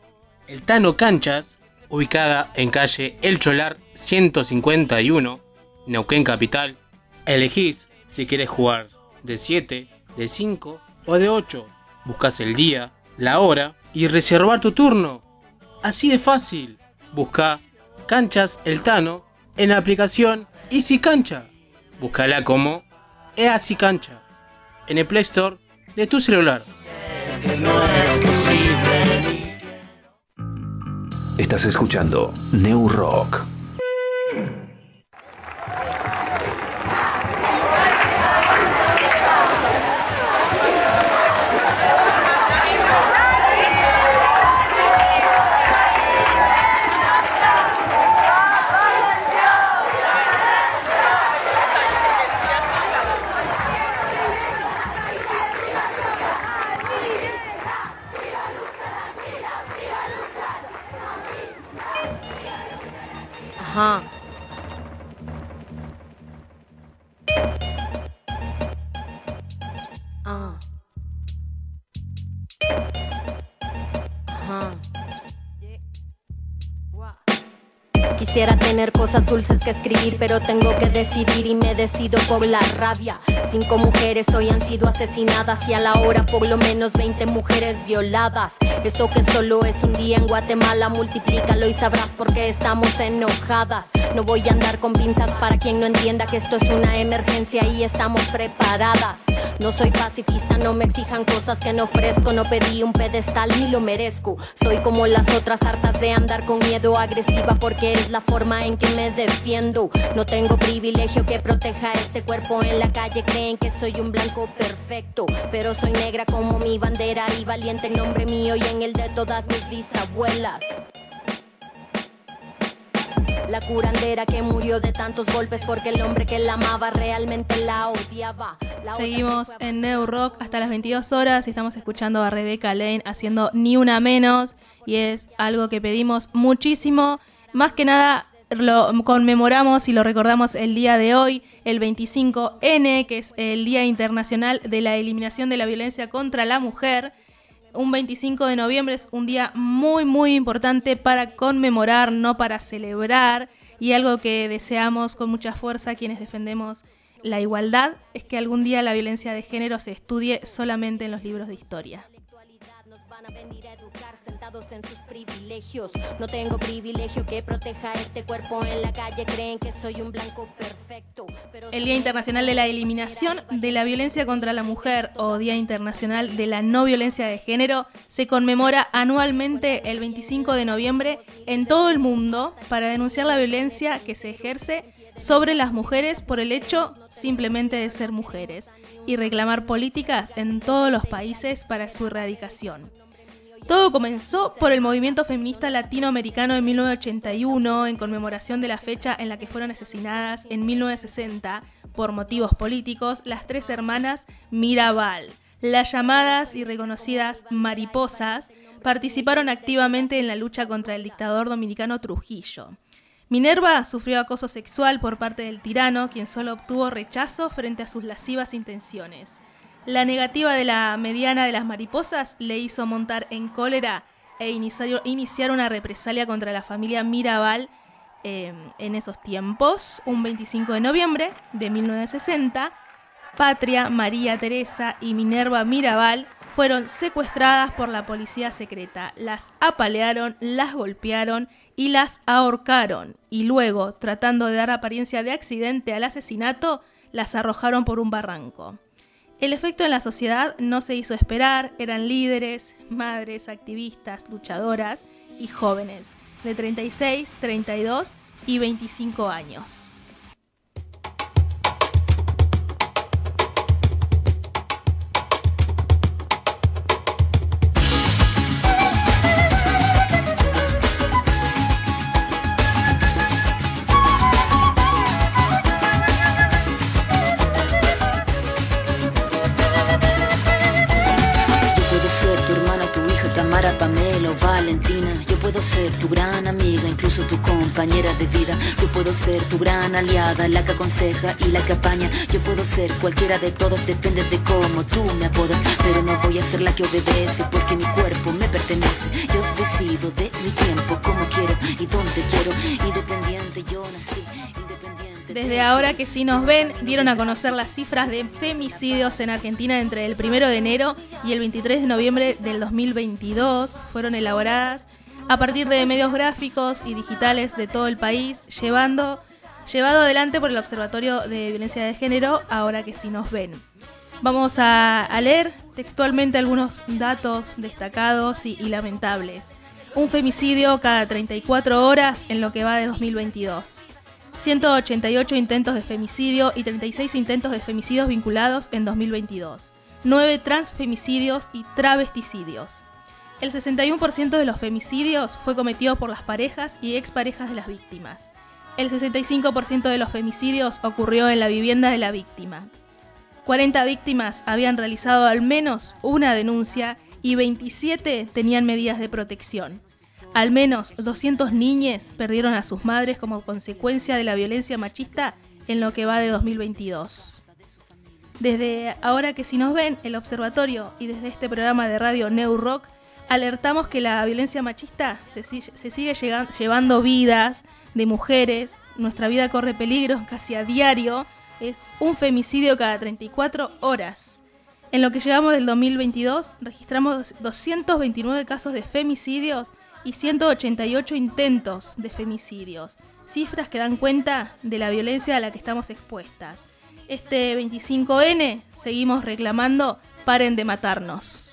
el Tano Canchas, ubicada en calle El Cholar 151, Neuquén Capital. Elegís si quieres jugar de 7, de 5 o de 8. Buscas el día, la hora y reservar tu turno. Así de fácil. Busca Canchas El Tano en la aplicación Easy Cancha. Búscala como Easy Cancha en el Play Store de tu celular. Estás escuchando New Rock. हाँ Quisiera tener cosas dulces que escribir, pero tengo que decidir y me decido por la rabia. Cinco mujeres hoy han sido asesinadas y a la hora por lo menos 20 mujeres violadas. Eso que solo es un día en Guatemala, multiplícalo y sabrás por qué estamos enojadas. No voy a andar con pinzas para quien no entienda que esto es una emergencia y estamos preparadas. No soy pacifista, no me exijan cosas que no ofrezco. No pedí un pedestal ni lo merezco. Soy como las otras hartas de andar con miedo agresiva porque es la forma en que me defiendo. No tengo privilegio que proteja este cuerpo en la calle. Creen que soy un blanco perfecto, pero soy negra como mi bandera y valiente en nombre mío y en el de todas mis bisabuelas. La curandera que murió de tantos golpes porque el hombre que la amaba realmente la odiaba. La Seguimos en New Rock hasta las 22 horas y estamos escuchando a Rebeca Lane haciendo Ni Una Menos y es algo que pedimos muchísimo. Más que nada lo conmemoramos y lo recordamos el día de hoy, el 25N, que es el Día Internacional de la Eliminación de la Violencia contra la Mujer. Un 25 de noviembre es un día muy muy importante para conmemorar, no para celebrar, y algo que deseamos con mucha fuerza quienes defendemos la igualdad es que algún día la violencia de género se estudie solamente en los libros de historia. El Día Internacional de la Eliminación de la Violencia contra la Mujer o Día Internacional de la No Violencia de Género se conmemora anualmente el 25 de noviembre en todo el mundo para denunciar la violencia que se ejerce sobre las mujeres por el hecho simplemente de ser mujeres y reclamar políticas en todos los países para su erradicación. Todo comenzó por el movimiento feminista latinoamericano en 1981 en conmemoración de la fecha en la que fueron asesinadas en 1960 por motivos políticos las tres hermanas Mirabal, las llamadas y reconocidas mariposas, participaron activamente en la lucha contra el dictador dominicano Trujillo. Minerva sufrió acoso sexual por parte del tirano, quien solo obtuvo rechazo frente a sus lascivas intenciones. La negativa de la mediana de las mariposas le hizo montar en cólera e iniciar, una represalia contra la familia Mirabal eh, en esos tiempos. Un 25 de noviembre de 1960, Patria, María Teresa y Minerva Mirabal fueron secuestradas por la policía secreta, las apalearon, las golpearon y las ahorcaron, y luego, tratando de dar apariencia de accidente al asesinato, las arrojaron por un barranco. El efecto en la sociedad no se hizo esperar, eran líderes, madres, activistas, luchadoras y jóvenes de 36, 32 y 25 años. Yo puedo ser tu gran amiga, incluso tu compañera de vida. Yo puedo ser tu gran aliada, la que aconseja y la que apaña. Yo puedo ser cualquiera de todas, depende de cómo tú me apodas. Pero no voy a ser la que obedece, porque mi cuerpo me pertenece. Yo decido de mi tiempo, como quiero y donde quiero. Independiente, yo nací. Desde ahora que sí nos ven, dieron a conocer las cifras de femicidios en Argentina entre el 1 de enero y el 23 de noviembre del 2022. Fueron elaboradas a partir de medios gráficos y digitales de todo el país, llevando, llevado adelante por el Observatorio de Violencia de Género, ahora que sí nos ven. Vamos a, leer textualmente algunos datos destacados y, y lamentables. Un femicidio cada 34 horas en lo que va de 2022. 188 intentos de femicidio y 36 intentos de femicidios vinculados en 2022. 9 transfemicidios y travesticidios. El 61% de los femicidios fue cometido por las parejas y exparejas de las víctimas. El 65% de los femicidios ocurrió en la vivienda de la víctima. 40 víctimas habían realizado al menos una denuncia y 27 tenían medidas de protección. Al menos 200 niñes perdieron a sus madres como consecuencia de la violencia machista en lo que va de 2022. Desde ahora que si nos ven, el observatorio y desde este programa de radio New alertamos que la violencia machista se, si- se sigue llevando vidas de mujeres, nuestra vida corre peligro casi a diario, es un femicidio cada 34 horas. En lo que llevamos del 2022, registramos 229 casos de femicidios y 188 intentos de femicidios, cifras que dan cuenta de la violencia a la que estamos expuestas. Este 25N seguimos reclamando paren de matarnos.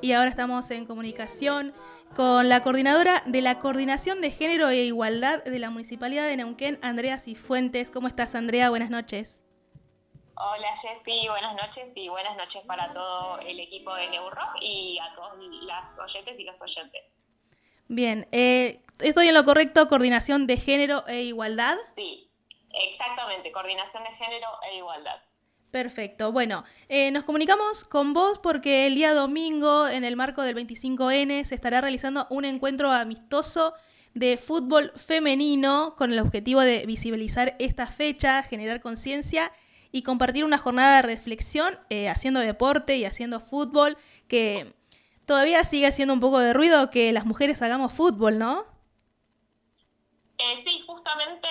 Y ahora estamos en comunicación con la coordinadora de la Coordinación de Género e Igualdad de la Municipalidad de Neuquén, Andrea Cifuentes. ¿Cómo estás, Andrea? Buenas noches. Hola Jessy, buenas noches y buenas noches para todo el equipo de Neurock y a todos las oyentes y los oyentes. Bien, eh, ¿estoy en lo correcto? Coordinación de Género e Igualdad. Sí, exactamente, coordinación de género e igualdad. Perfecto. Bueno, eh, nos comunicamos con vos porque el día domingo, en el marco del 25N, se estará realizando un encuentro amistoso de fútbol femenino con el objetivo de visibilizar esta fecha, generar conciencia y compartir una jornada de reflexión eh, haciendo deporte y haciendo fútbol, que todavía sigue haciendo un poco de ruido que las mujeres hagamos fútbol, ¿no? Eh, sí, justamente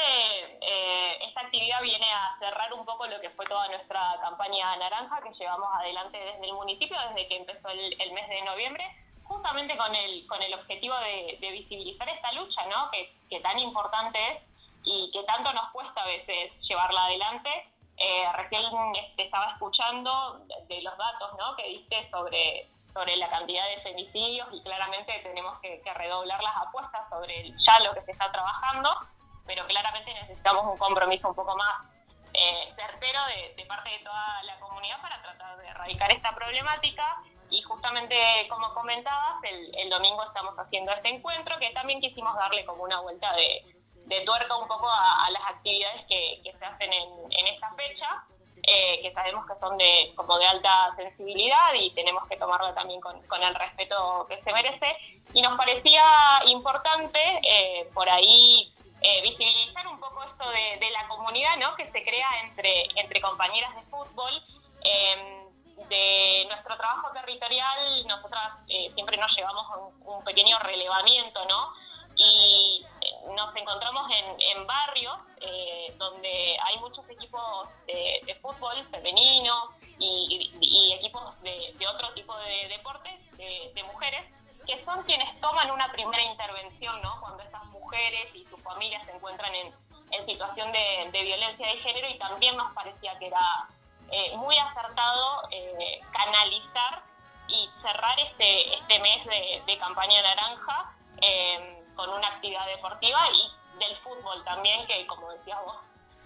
eh, esta actividad viene a cerrar un poco lo que fue toda nuestra campaña naranja que llevamos adelante desde el municipio, desde que empezó el, mes de noviembre, justamente con el, con el objetivo de, visibilizar esta lucha, ¿no? Que, tan importante es y que tanto nos cuesta a veces llevarla adelante. Eh, recién este, estaba escuchando de, de los datos ¿no? que diste sobre, sobre la cantidad de femicidios y claramente tenemos que, redoblar las apuestas sobre ya lo que se está trabajando, pero claramente necesitamos un compromiso un poco más eh, certero de, parte de toda la comunidad para tratar de erradicar esta problemática. Y justamente como comentabas, el, domingo estamos haciendo este encuentro que también quisimos darle como una vuelta de, de tuerca un poco a, las actividades que, se hacen en, en esta fecha, eh, que sabemos que son de, como de alta sensibilidad y tenemos que tomarla también con, con el respeto que se merece. Y nos parecía importante eh, por ahí eh, visibilizar un poco esto de, de la comunidad ¿no? que se crea entre, entre compañeras de fútbol. Eh, de nuestro trabajo territorial, nosotras siempre nos llevamos un, un pequeño relevamiento, ¿no? Y nos encontramos en, barrios eh, donde hay muchos equipos de, fútbol femenino y, equipos de, de otro tipo de deportes, de, mujeres, que son quienes toman una primera intervención, ¿no? Cuando estas mujeres y sus familias se encuentran en, situación de, violencia de género y también nos parecía que era eh, muy acertado eh, canalizar y cerrar este, este mes de, campaña naranja con una actividad deportiva y del fútbol también, que como decías vos,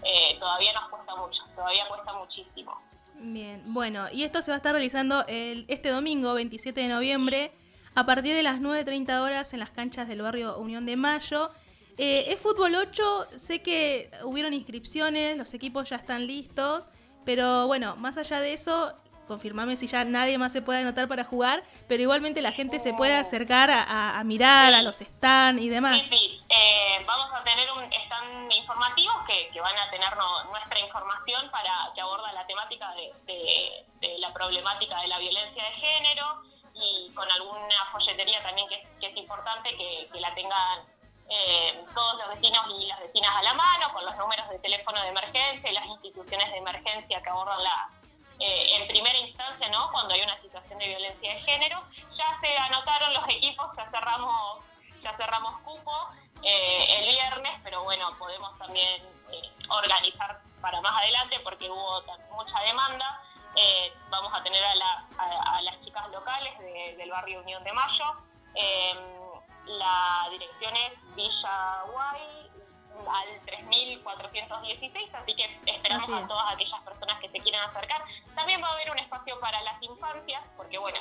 eh, todavía nos cuesta mucho, todavía cuesta muchísimo. Bien, bueno, y esto se va a estar realizando el, este domingo, 27 de noviembre, a partir de las 9.30 horas en las canchas del barrio Unión de Mayo. Eh, es fútbol 8, sé que hubieron inscripciones, los equipos ya están listos, pero bueno, más allá de eso, confirmame si ya nadie más se puede anotar para jugar, pero igualmente la gente se puede acercar a, a- a mirar, a los stands y demás. Sí, sí. Eh, vamos a tener un stand informativos que, que van a tener no- nuestra información para que aborda la temática de, de- de la problemática de la violencia de género y con alguna folletería también que, es- que es importante que, que la tengan eh, todos los vecinos y las vecinas a la mano, con los números de teléfono de emergencia y las instituciones de emergencia que abordan la, eh, en primera instancia, ¿no? Cuando hay una situación de violencia de género. Ya se anotaron los equipos, ya cerramos, ya cerramos cupo eh, el viernes, pero bueno, podemos también eh, organizar para más adelante porque hubo mucha demanda. vamos a tener a, la- a- a las chicas locales de- del barrio Unión de Mayo. La dirección es Villa Guay al 3416, así que esperamos Así es. a todas aquellas personas que se quieran acercar. También va a haber un espacio para las infancias, porque bueno,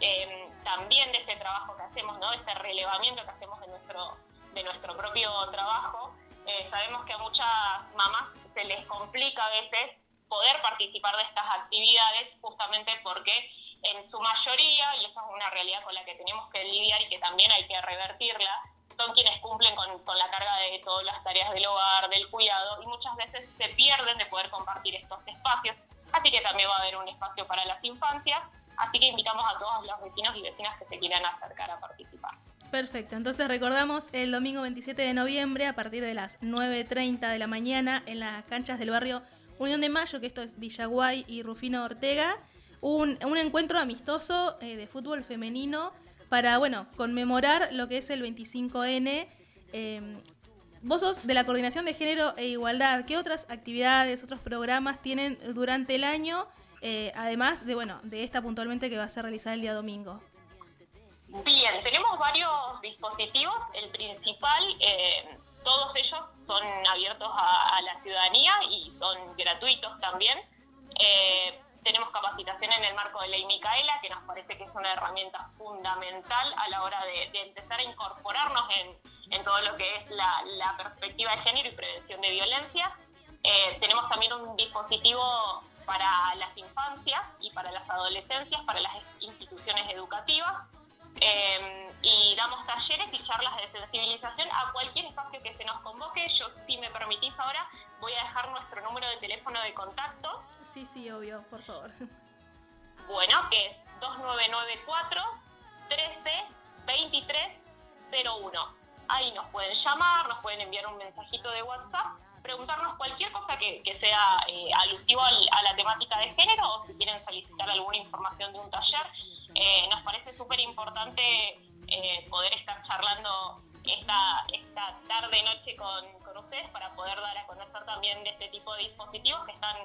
eh, también de ese trabajo que hacemos, ¿no? Este relevamiento que hacemos de nuestro, de nuestro propio trabajo, eh, sabemos que a muchas mamás se les complica a veces poder participar de estas actividades justamente porque en su mayoría, y eso es una realidad con la que tenemos que lidiar y que también hay que revertirla, son quienes cumplen con, con la carga de todas las tareas del hogar, del cuidado, y muchas veces se pierden de poder compartir estos espacios. Así que también va a haber un espacio para las infancias, así que invitamos a todos los vecinos y vecinas que se quieran acercar a participar. Perfecto, entonces recordamos el domingo 27 de noviembre a partir de las 9.30 de la mañana en las canchas del barrio Unión de Mayo, que esto es Villaguay y Rufino Ortega, un, un encuentro amistoso eh, de fútbol femenino para, bueno, conmemorar lo que es el 25N. Eh, vos sos de la Coordinación de Género e Igualdad, ¿qué otras actividades, otros programas tienen durante el año, eh, además de, bueno, de esta puntualmente que va a ser realizada el día domingo? Bien, tenemos varios dispositivos. El principal, eh, todos ellos son abiertos a, a la ciudadanía y son gratuitos también. Eh, tenemos capacitación en el marco de Ley Micaela, que nos parece que es una herramienta fundamental a la hora de, empezar a incorporarnos en, en todo lo que es la, la perspectiva de género y prevención de violencia. Eh, tenemos también un dispositivo para las infancias y para las adolescencias, para las instituciones educativas. Eh, y damos talleres y charlas de sensibilización a cualquier espacio que se nos convoque. Yo, si me permitís ahora, voy a dejar nuestro número de teléfono de contacto, Sí, sí, obvio, por favor. bueno, que es 2994 13 23 01. Ahí nos pueden llamar, nos pueden enviar un mensajito de WhatsApp, preguntarnos cualquier cosa que, que sea eh, alusivo al- a la temática de género o si quieren solicitar alguna información de un taller. Eh, nos parece súper importante eh, poder estar charlando esta, esta tarde noche con, con ustedes para poder dar a conocer también de este tipo de dispositivos que están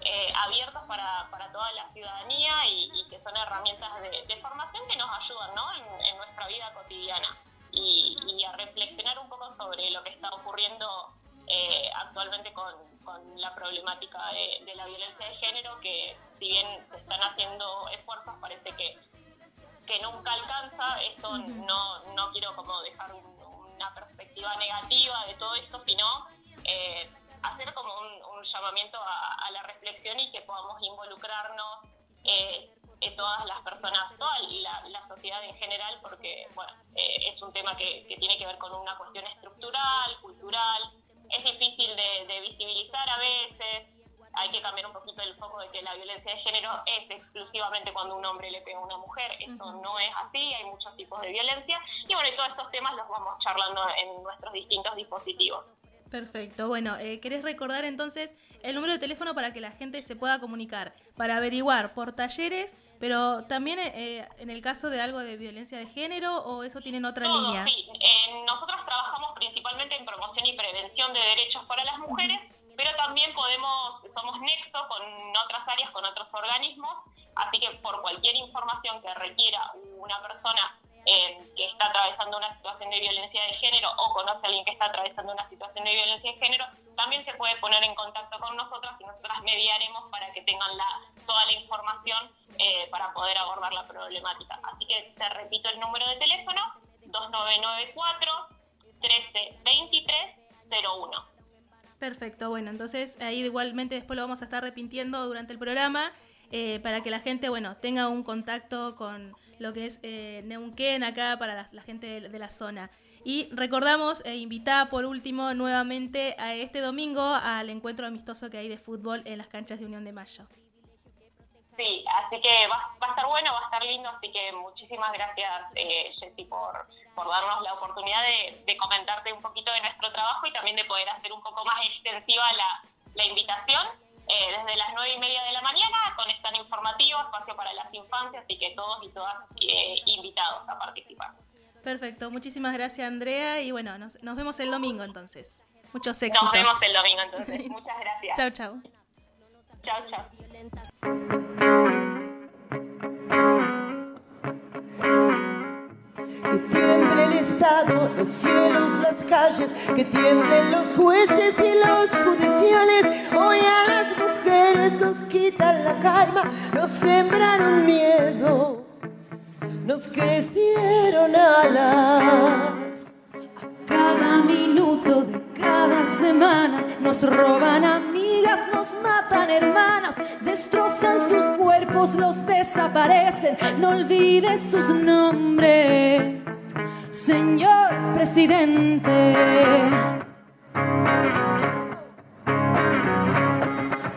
eh, abiertos para, para toda la ciudadanía y, y que son herramientas de, de formación que nos ayudan ¿no? en, en nuestra vida cotidiana y, y a reflexionar un poco sobre lo que está ocurriendo eh, actualmente con, con la problemática de, de la violencia de género, que si bien se están haciendo esfuerzos, parece que, que nunca alcanza. Esto no, no quiero como dejar un- una perspectiva negativa de todo esto, sino eh, hacer como un, un llamamiento a, a la reflexión y que podamos involucrarnos eh, eh, todas las personas, toda la, la sociedad en general, porque bueno, eh, es un tema que, que tiene que ver con una cuestión estructural, cultural, es difícil de, de visibilizar a veces, hay que cambiar un poquito el foco de que la violencia de género es exclusivamente cuando un hombre le pega a una mujer, eso no es así, hay muchos tipos de violencia, y bueno, y todos estos temas los vamos charlando en nuestros distintos dispositivos. Perfecto, bueno, eh, ¿querés recordar entonces el número de teléfono para que la gente se pueda comunicar? Para averiguar por talleres, pero también eh, en el caso de algo de violencia de género o eso tienen otra Todo, línea. sí. Eh, nosotros trabajamos principalmente en promoción y prevención de derechos para las mujeres, pero también podemos, somos nexo con otras áreas, con otros organismos, así que por cualquier información que requiera una persona eh, que está atravesando una situación de violencia de género o conoce a alguien que está atravesando una situación de violencia de género, también se puede poner en contacto con nosotras y nosotras mediaremos para que tengan toda la información eh, para poder abordar la problemática. Así que te repito el número de teléfono, 2994 1323 01. Perfecto, bueno, entonces ahí igualmente después lo vamos a estar repitiendo durante el programa eh, para que la gente, bueno, tenga un contacto con lo que es eh, Neuquén acá para la, gente de, la zona. Y recordamos e invitar por último nuevamente a este domingo al encuentro amistoso que hay de fútbol en las canchas de Unión de Mayo. Sí, así que va, a estar bueno, va a estar lindo, así que muchísimas gracias, eh, Jessy, por, darnos la oportunidad de, comentarte un poquito de nuestro trabajo y también de poder hacer un poco más extensiva la invitación. Eh, desde las nueve y media de la mañana con stand informativo, espacio para las infancias, así que todos y todas eh, invitados a participar. Perfecto, muchísimas gracias Andrea y bueno, nos, nos vemos el domingo entonces. Muchos éxitos. Nos vemos el domingo entonces. Muchas gracias. Chao, chao. Chao, chao. Que tiemble el Estado, los cielos, las calles, que tiemblen los jueces y los judiciales. Hoy a las mujeres nos quitan la calma, nos sembraron miedo, nos crecieron alas. Cada minuto de cada semana nos roban amigas, nos matan hermanas, destrozan sus cuerpos, los desaparecen. No olvides sus nombres, señor presidente.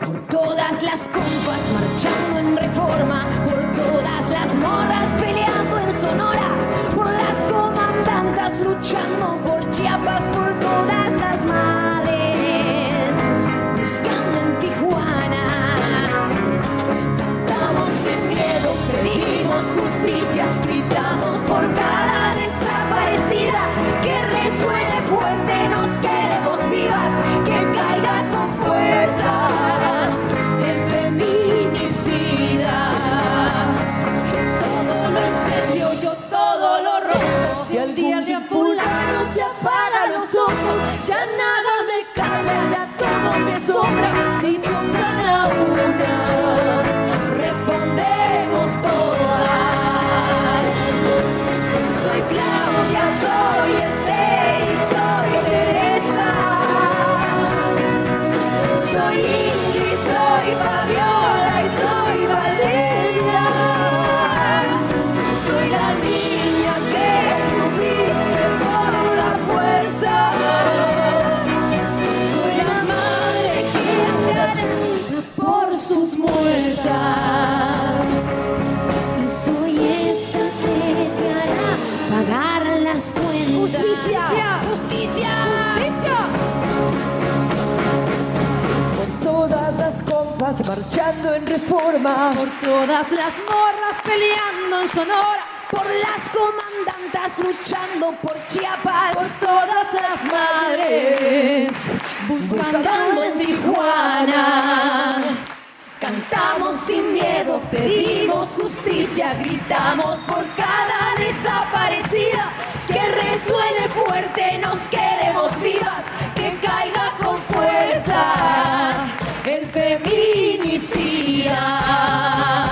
Por todas las compas marchando en reforma, por todas las morras peleando en Sonora, por las comandantas luchando por Chiapas, por marchando en reforma. Por todas las morras peleando en Sonora. Por las comandantas luchando por Chiapas. Por todas las madres buscando en Tijuana. Cantamos sin miedo, pedimos justicia, gritamos por cada desaparecida. Que resuene fuerte, nos queremos vivas, que caiga con fuerza el feminicida. Que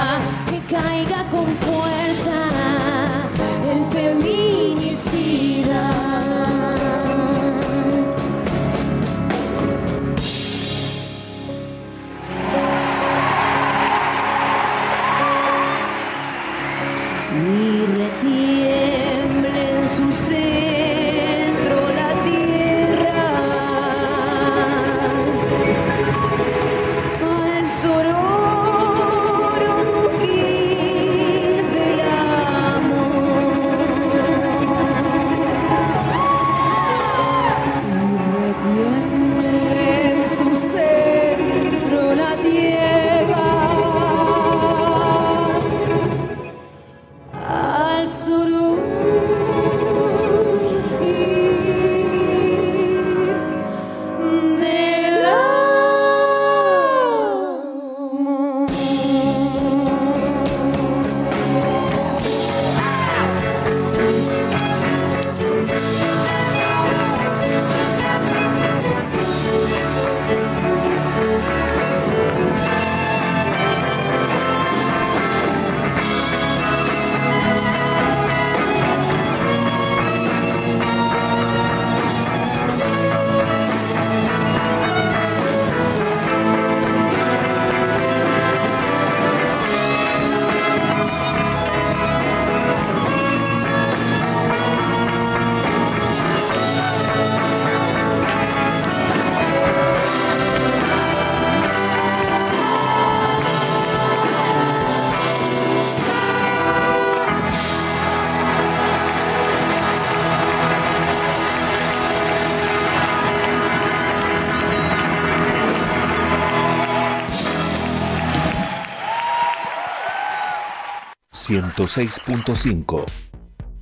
106.5.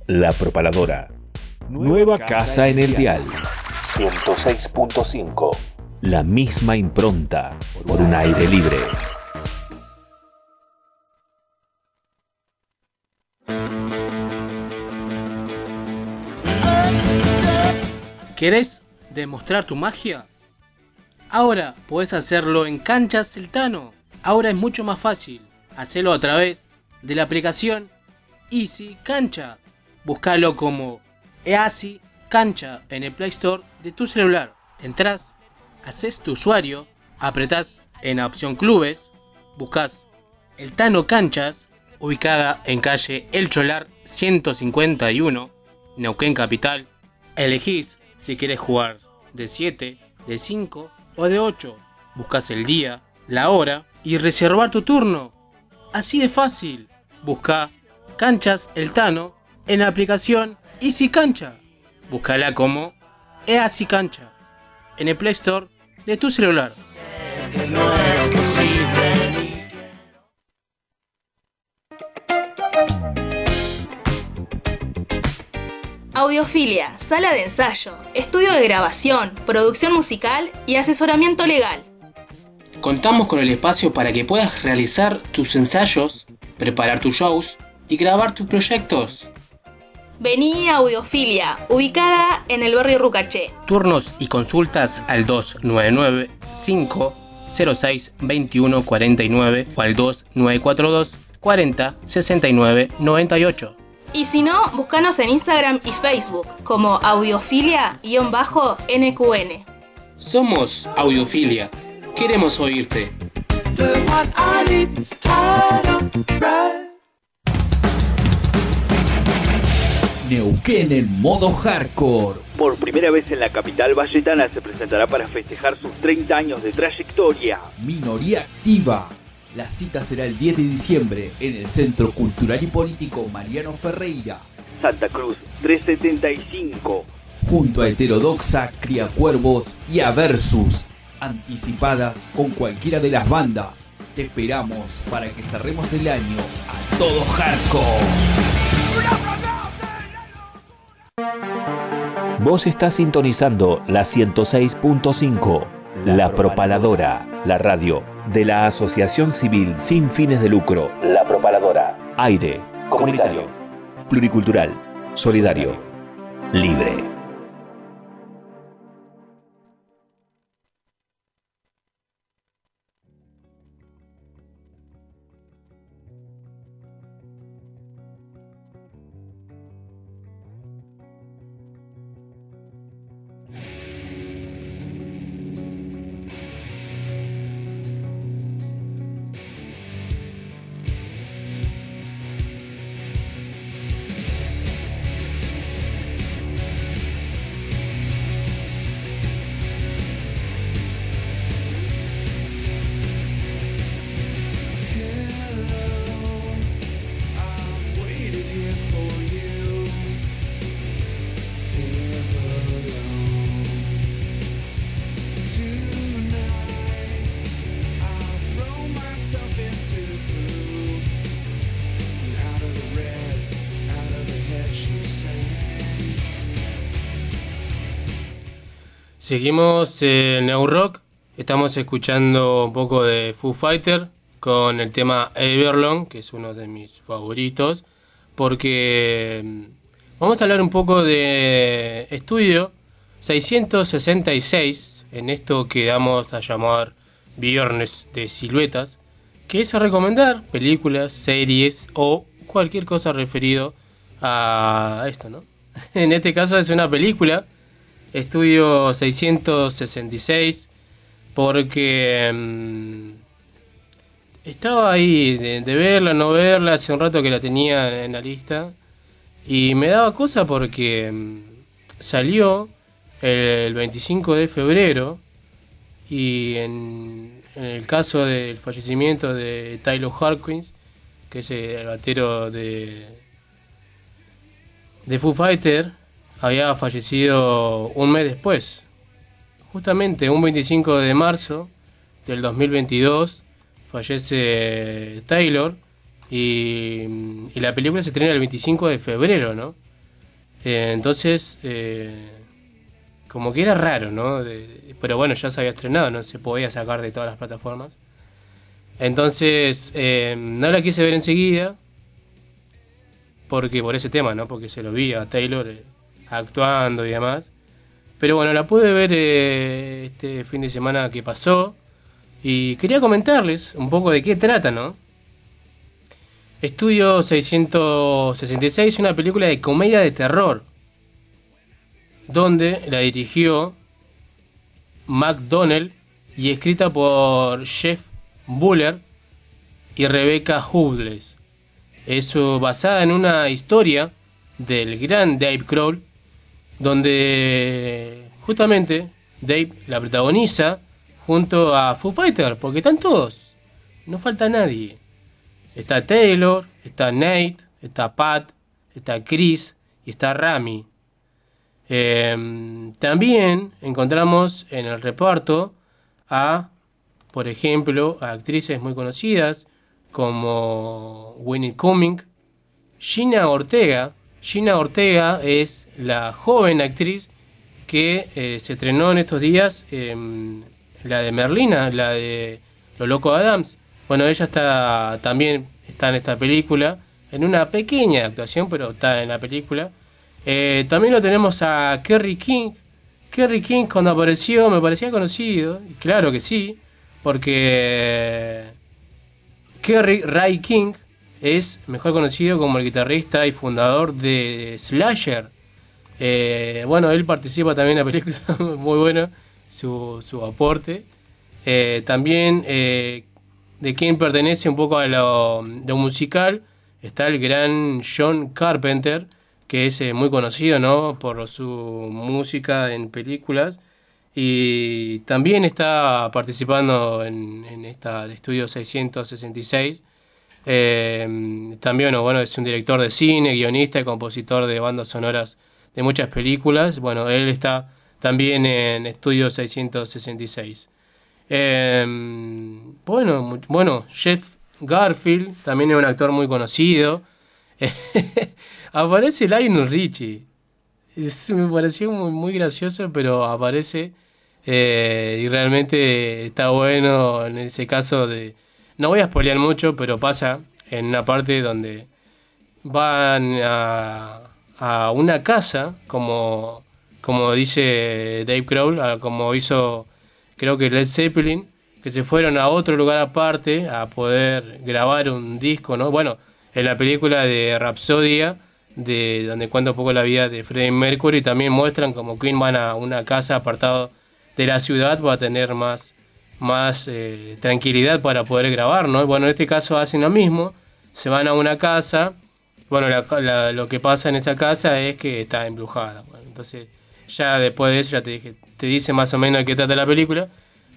La Propaladora. Nueva casa en el dial. 106.5. La misma impronta por un aire libre. ¿Querés demostrar tu magia? Ahora puedes hacerlo en Canchas Celtano. Ahora es mucho más fácil. Hacelo a través de la aplicación Easy Cancha. Búscalo como Easy Cancha en el Play Store de tu celular. Entrás, haces tu usuario, apretás en la opción Clubes, buscas el Tano Canchas, ubicada en calle El Cholar 151, Neuquén Capital. Elegís si quieres jugar de 7, de 5 o de 8. Buscas el día, la hora y reservar tu turno. Así de fácil. Busca Canchas El Tano en la aplicación Easy Cancha. Búscala como Easy Cancha en el Play Store de tu celular. Audiofilia, sala de ensayo, estudio de grabación, producción musical y asesoramiento legal. Contamos con el espacio para que puedas realizar tus ensayos, preparar tus shows y grabar tus proyectos. Vení a Audiofilia, ubicada en el barrio Rucaché. Turnos y consultas al 299 506 2149 o al 2942 40 69 98. Y si no, búscanos en Instagram y Facebook como audiofilia-nqn. Somos Audiofilia. Queremos oírte. Neuquén en modo hardcore. Por primera vez en la capital valletana se presentará para festejar sus 30 años de trayectoria. Minoría activa. La cita será el 10 de diciembre en el Centro Cultural y Político Mariano Ferreira, Santa Cruz 375. junto a Heterodoxa, Criacuervos y a Versus, anticipadas con cualquiera de las bandas. Te esperamos para que cerremos el año a todo hardcore. Vos estás sintonizando la 106.5, La Propaladora, la radio de la Asociación Civil Sin Fines de Lucro. La Propaladora. Aire, comunitario, pluricultural, solidario, libre. Seguimos en New Rock. Estamos escuchando un poco de Foo Fighter con el tema Everlong, que es uno de mis favoritos, porque mm, vamos a hablar un poco de estudio 666, en esto que damos a llamar Viernes de Siluetas, que es a recomendar películas, series o cualquier cosa referido a esto, ¿no? En este caso es una película Estudio 666 porque mm, estaba ahí de, verla, no verla, hace un rato que la tenía en la lista y me daba cosa porque mm, salió el 25 de febrero y en, en el caso del fallecimiento de Tyler Harkins, que es el batero de, de Foo Fighter, había fallecido un mes después. Justamente un 25 de marzo del 2022 fallece Taylor Y, y la película se estrena el 25 de febrero, ¿no? Eh, entonces, eh, como que era raro, ¿no? De- pero bueno, ya se había estrenado, no se podía sacar de todas las plataformas. Entonces, eh, no la quise ver enseguida, porque por ese tema, ¿no? Porque se lo vi a Taylor eh, actuando y demás. Pero bueno, la pude ver eh, este fin de semana que pasó y quería comentarles un poco de qué trata, ¿no? Estudio 666 es una película de comedia de terror, donde la dirigió McDonnell y escrita por Jeff Buller y Rebecca Hughes. Es basada en una historia del gran Dave Grohl, donde justamente Dave la protagoniza junto a Foo Fighter, porque están todos, no falta nadie. Está Taylor, está Nate, está Pat, está Chris y está Rami. Eh, también encontramos en el reparto a, por ejemplo, a actrices muy conocidas como Winnie Cumming, Gina Ortega. Gina Ortega es la joven actriz que eh, se estrenó en estos días, em, la de Merlina, la de Los Locos Adams. Bueno, ella está también está en esta película, en una pequeña actuación, pero está en la película. Eh, también lo tenemos a Kerry King. Kerry King cuando apareció me parecía conocido, claro que sí, porque Kerry Ray King es mejor conocido como el guitarrista y fundador de Slasher. Eh, bueno, él participa también en la película, muy bueno su, su aporte. Eh, también eh, de quien pertenece un poco a lo, musical está el gran John Carpenter, que es muy conocido ¿no? por su música en películas. Y también está participando en, en esta de Estudio 666. Eh, también bueno, es un director de cine, guionista y compositor de bandas sonoras de muchas películas. Bueno, él está también en Estudio 666. Eh, bueno, bueno, Jeff Garfield también es un actor muy conocido. aparece Lionel Richie. Es- me pareció muy, muy gracioso, pero aparece eh, y realmente está bueno en ese caso de... No voy a spoilear mucho, pero pasa en una parte donde van a, una casa, como, como dice Dave Grohl, como hizo creo que Led Zeppelin, que se fueron a otro lugar aparte a poder grabar un disco, ¿no? Bueno, en la película de Rapsodia, de donde cuenta un poco la vida de Freddie Mercury, también muestran como Queen van a una casa apartado de la ciudad para tener más, más eh, tranquilidad para poder grabar, ¿no? Bueno, en este caso hacen lo mismo, se van a una casa, bueno, la- lo que pasa en esa casa es que está embrujada, entonces ya después de eso ya te dije, te dice más o menos de qué trata la película,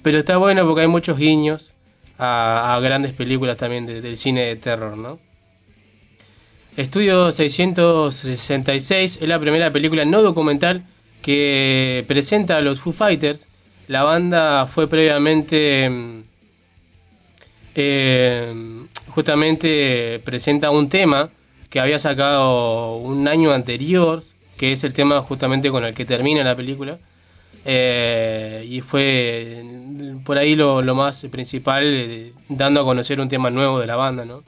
pero está bueno porque hay muchos guiños a, grandes películas también de- del cine de terror, ¿no? Estudio 666 es la primera película no documental que presenta a los Foo Fighters. La banda fue previamente mm, eh, justamente presenta un tema que había sacado un año anterior, que es el tema justamente con el que termina la película. Eh, y fue mm, por ahí lo, lo más principal, eh, dando a conocer un tema nuevo de la banda, ¿no?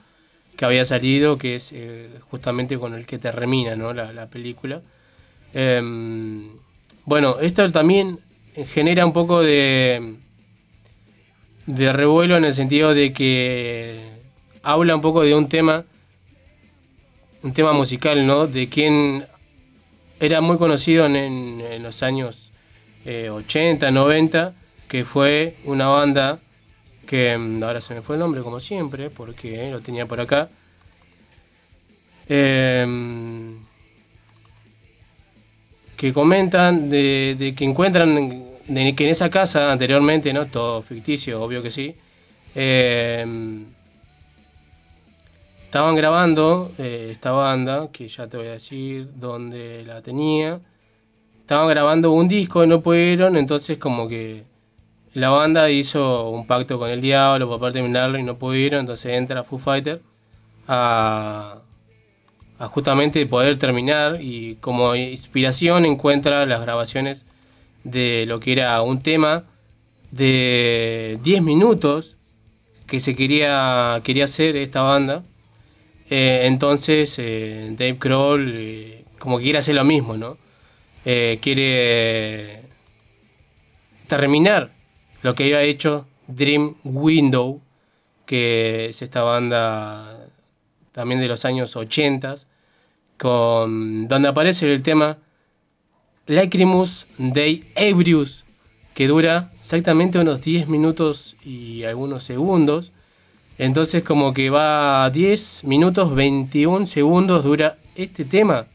que había salido, que es eh, justamente con el que termina ¿no? la, la película. Em, bueno, esto también genera un poco de, de revuelo en el sentido de que habla un poco de un tema, un tema musical, ¿no? De quien era muy conocido en, los años eh, 80, 90, que fue una banda que mm, ahora se me fue el nombre como siempre, porque eh, lo tenía por acá. Em, que comentan de, que encuentran de que en esa casa anteriormente, ¿no? Todo ficticio, obvio que sí. em, estaban grabando eh, esta banda, que ya te voy a decir dónde la tenía. Estaban grabando un disco y no pudieron, entonces como que la banda hizo un pacto con el diablo para terminarlo y no pudieron, entonces entra Foo Fighter a, a justamente poder terminar y como inspiración encuentra las grabaciones de lo que era un tema de 10 minutos que se quería, quería hacer esta banda. Eh, entonces eh, Dave Kroll eh, como que quiere hacer lo mismo, ¿no? Quiere terminar lo que había hecho Dream Window, que es esta banda también de los años 80, con, donde aparece el tema Lacrimus Dei Ebrius, que dura exactamente unos 10 minutos y algunos segundos. Entonces como que va 10 minutos 21 segundos dura este tema.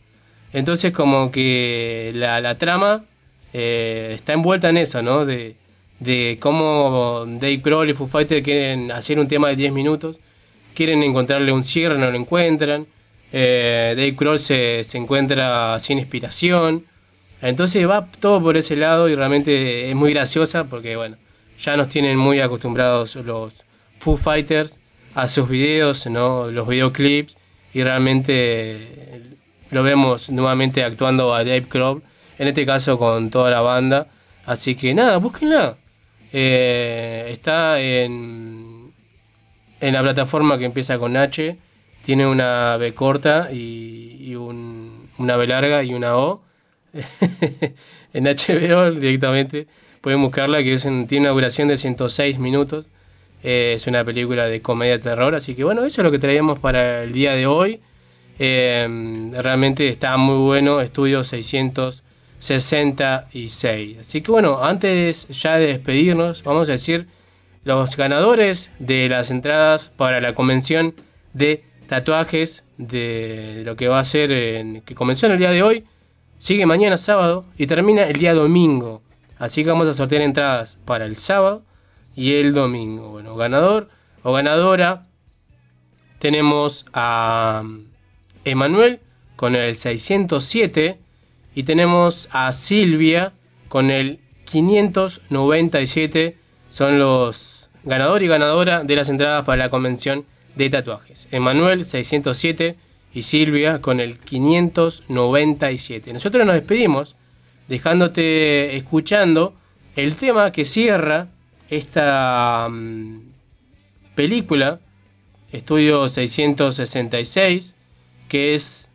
Entonces como que la, la trama eh, está envuelta en eso, ¿no? De, de cómo Dave Grohl y Foo Fighters quieren hacer un tema de 10 minutos, quieren encontrarle un cierre, no lo encuentran. Eh, Dave Grohl se, encuentra sin inspiración. Entonces va todo por ese lado y realmente es muy graciosa porque, bueno, ya nos tienen muy acostumbrados los Foo Fighters a sus videos, ¿no? Los videoclips y realmente lo vemos nuevamente actuando a Dave Grohl, en este caso con toda la banda. Así que nada, búsquenla. Eh, está en, en la plataforma que empieza con H. Tiene una B corta y, y un- una B larga y una O. en HBO directamente pueden buscarla, que tiene una duración de 106 minutos. Eh, es una película de comedia de terror, así que bueno, eso es lo que traíamos para el día de hoy. Eh, realmente está muy bueno, estudio 666. Así que bueno, antes ya de despedirnos, vamos a decir los ganadores de las entradas para la convención de tatuajes de lo que va a ser, en- que comenzó en el día de hoy, sigue mañana sábado y termina el día domingo. Así que vamos a sortear entradas para el sábado y el domingo. Bueno, ganador o ganadora tenemos a Emanuel con el 607 y tenemos a Silvia con el 597. Son los ganador y ganadora de las entradas para la convención de tatuajes. Emanuel 607 y Silvia con el 597. Nosotros nos despedimos dejándote escuchando el tema que cierra esta mm, película, estudio 666, que es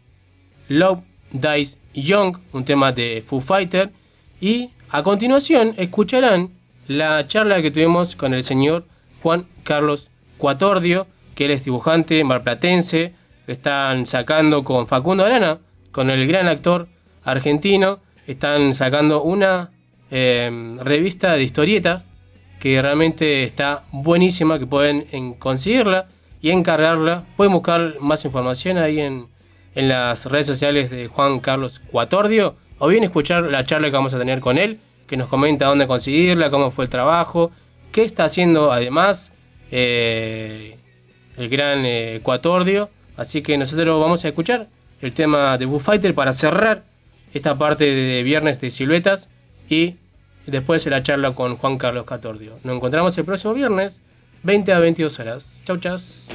Love Dies Young, un tema de Foo Fighter. Y a continuación escucharán la charla que tuvimos con el señor Juan Carlos Cuatordio, que él es dibujante marplatense. Están sacando con Facundo Arana, con el gran actor argentino. Están sacando una eh, revista de historietas que realmente está buenísima, que pueden en- conseguirla y encargarla. Pueden buscar más información ahí en, en las redes sociales de Juan Carlos Cuatordio o bien escuchar la charla que vamos a tener con él, que nos comenta dónde conseguirla, cómo fue el trabajo, qué está haciendo además eh, el gran eh, Cuatordio. Así que nosotros vamos a escuchar el tema de Foo Fighter para cerrar esta parte de viernes de siluetas y después la charla con Juan Carlos Catordio. Nos encontramos el próximo viernes, 20 a 22 horas. Chau, chas.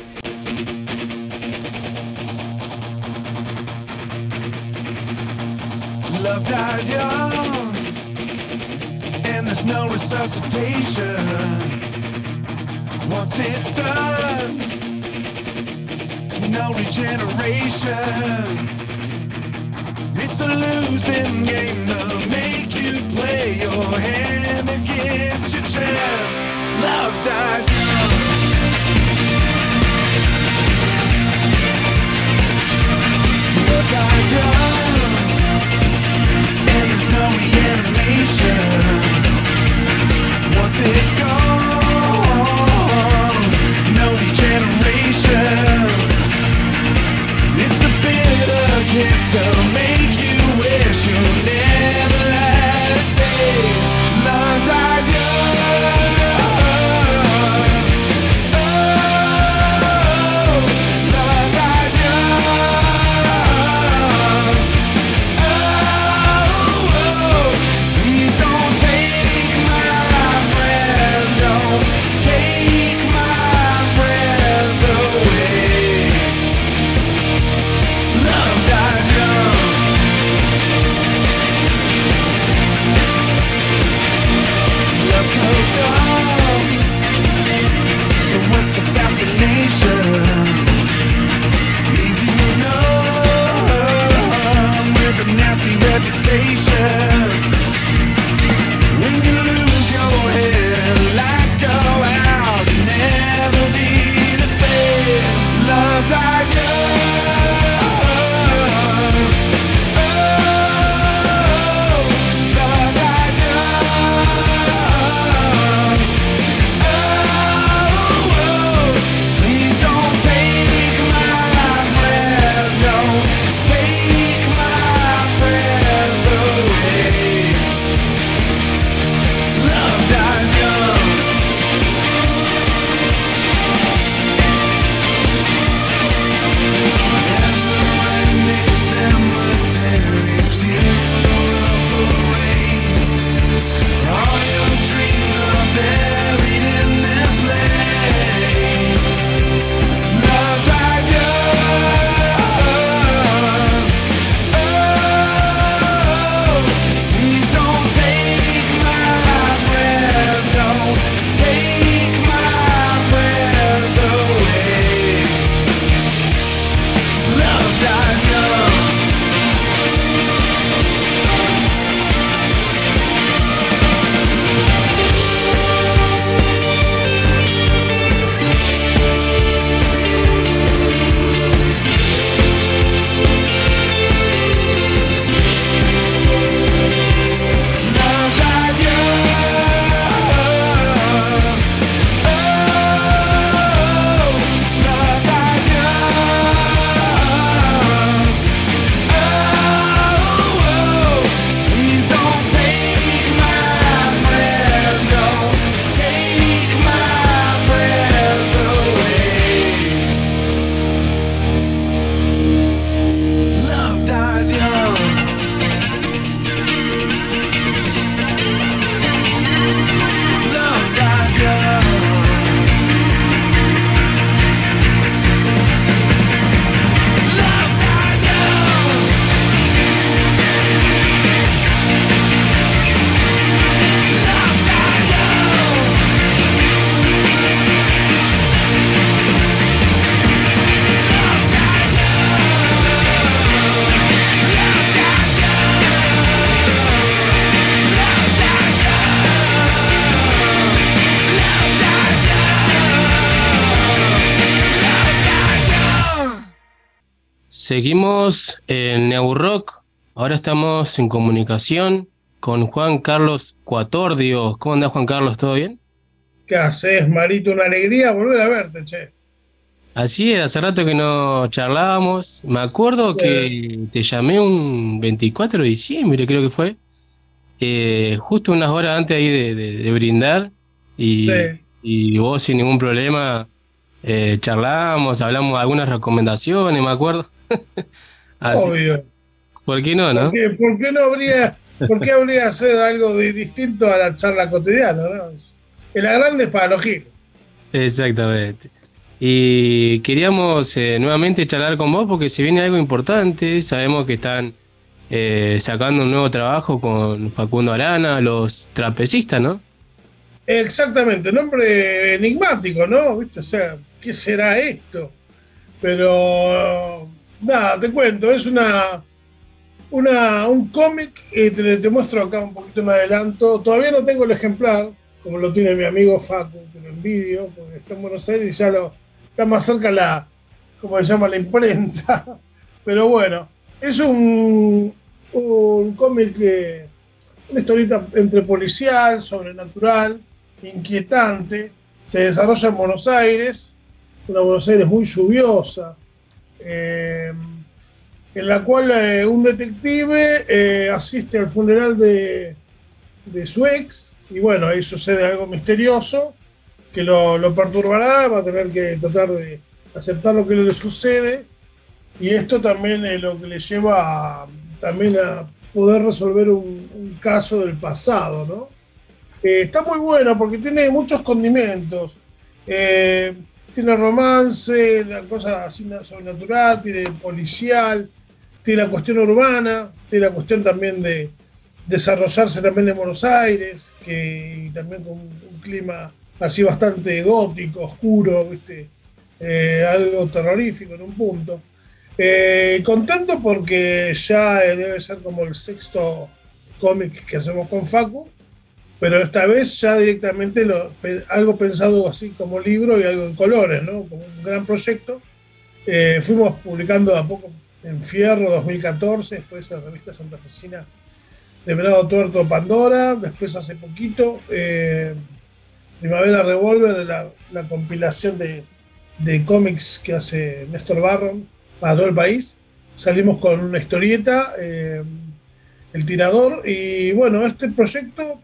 And there's no resuscitation. No regeneration. It's a losing game to make you play your hand against your chest. Love dies young. Love dies young and there's no reanimation. Once it's gone, no regeneration. kiss so amazing. Seguimos en Neurock. Ahora estamos en comunicación con Juan Carlos Cuatordio. ¿Cómo andás, Juan Carlos? ¿Todo bien? ¿Qué haces, Marito? Una alegría volver a verte, che. Así es, hace rato que no charlábamos. Me acuerdo Sí. que te llamé un 24 de diciembre, creo que fue. eh, justo unas horas antes ahí de, de- de brindar. Y, Sí. y vos sin ningún problema eh, charlamos, hablamos algunas recomendaciones, me acuerdo. Así- Obvio. ¿Por qué no, no? ¿Por qué, por qué no habría, por qué habría hacer algo de distinto a la charla cotidiana? ¿no? El grande es para los giros. Exactamente. Y queríamos eh, nuevamente charlar con vos porque se viene algo importante. Sabemos que están eh, sacando un nuevo trabajo con Facundo Arana, los trapecistas, ¿no? Exactamente, nombre enigmático, ¿no? ¿Viste? O sea, ¿qué será esto? Pero nada, te cuento, es una, una un cómic, eh, te, muestro acá un poquito más adelanto. Todavía no tengo el ejemplar, como lo tiene mi amigo Facu, que lo envidio, porque está en Buenos Aires y ya lo está más cerca la, como se llama, la imprenta. Pero bueno, es un, un cómic que una historieta entre policial, sobrenatural, inquietante. Se desarrolla en Buenos Aires, una Buenos Aires muy lluviosa, eh, en la cual eh, un detective eh, asiste al funeral de, su ex y bueno, ahí sucede algo misterioso que lo, perturbará, va a tener que tratar de aceptar lo que le sucede y esto también es lo que le lleva a, también a poder resolver un, un caso del pasado, ¿no? Está muy bueno porque tiene muchos condimentos. Tiene romance, la cosa así na- sobrenatural, tiene policial, tiene la cuestión urbana, tiene la cuestión también de desarrollarse también en Buenos Aires, que también con un, un clima así bastante gótico, oscuro, ¿viste? Eh, algo terrorífico en un punto. Eh, contento porque ya eh, debe ser como el sexto cómic que hacemos con Facu, pero esta vez ya directamente lo- algo pensado así como libro y algo en colores, ¿no? Como un gran proyecto. Eh, fuimos publicando de a poco en Fierro 2014, después la revista santafesina de Venado Tuerto Pandora, después hace poquito eh, Primavera Revolver, la, la compilación de, de cómics que hace Néstor Barron para todo el país. Salimos con una historieta, eh, El Tirador, y bueno, este proyecto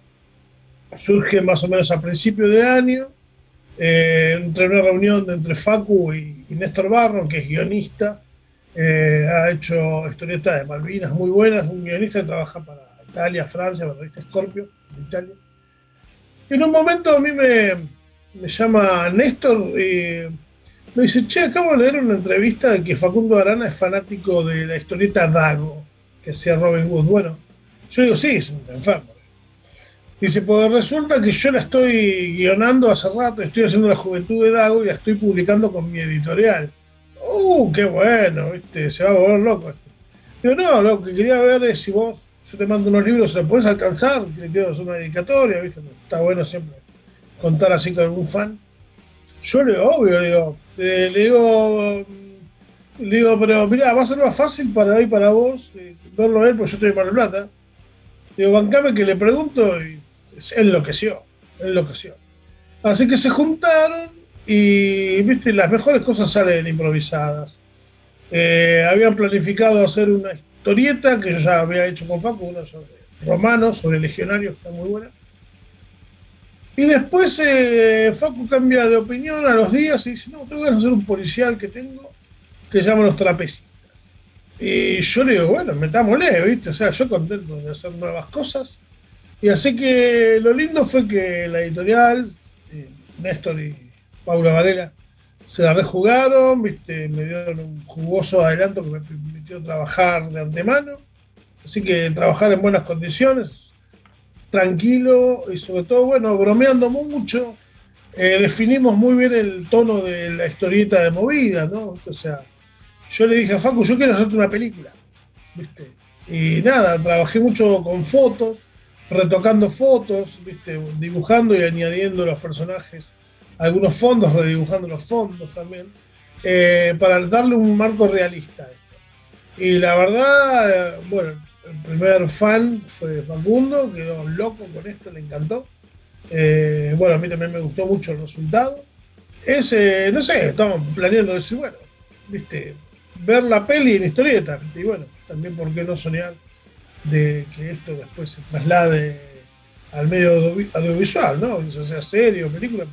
surge más o menos a principio de año, eh, entre una reunión de entre Facu y, Néstor Barron, que es guionista, eh, ha hecho historietas de Malvinas muy buenas, un guionista que trabaja para Italia, Francia, para la revista Scorpio, de Italia. Y en un momento a mí me, me llama Néstor y me dice, che, acabo de leer una entrevista de que Facundo Arana es fanático de la historieta Dago, que hacía Robin Hood. Bueno, yo digo, sí, es un enfermo. Dice, pues resulta que yo la estoy guionando hace rato, estoy haciendo la juventud de Dago y la estoy publicando con mi editorial. ¡Uh, qué bueno! ¿viste? Se va a volver loco esto. Digo, no, lo que quería ver es si vos, yo te mando unos libros, ¿se puedes alcanzar? Que quiero una dedicatoria, ¿viste? Está bueno siempre contar así con algún fan. Yo le digo, obvio, le digo, le digo, mm, le digo, pero mira, va a ser más fácil para ahí para vos eh, verlo a él, porque yo estoy Mar del Plata. Digo, bancame que le pregunto y enloqueció, enloqueció. Así que se juntaron y, viste, las mejores cosas salen improvisadas. Eh, habían planificado hacer una historieta que yo ya había hecho con Facu, una sobre romanos, sobre legionarios, que está muy buena. Y después eh, Facu cambia de opinión a los días y dice, no, tengo que hacer un policial que tengo que se llama Los Trapecistas. Y yo le digo, bueno, metámosle, ¿viste? O sea, yo contento de hacer nuevas cosas. Y así que lo lindo fue que la editorial, eh, Néstor y Paula Varela, se la rejugaron, ¿viste? Me dieron un jugoso adelanto que me permitió trabajar de antemano. Así que trabajar en buenas condiciones, tranquilo y sobre todo, bueno, bromeando mucho. Eh, definimos muy bien el tono de la historieta de movida, ¿no? O sea, yo le dije a Facu, yo quiero hacerte una película, ¿viste? Y nada, trabajé mucho con fotos, retocando fotos, ¿viste? Dibujando y añadiendo los personajes, algunos fondos, redibujando los fondos también, eh, para darle un marco realista a esto. Y la verdad, eh, bueno, el primer fan fue Facundo, quedó loco con esto, le encantó. Eh, bueno, a mí también me gustó mucho el resultado. Es, eh, no sé, estamos planeando decir, bueno, viste, ver la peli en historieta. Y bueno, también por qué no soñar de que esto después se traslade al medio audio- audiovisual, ¿no? Ya sea serie o película.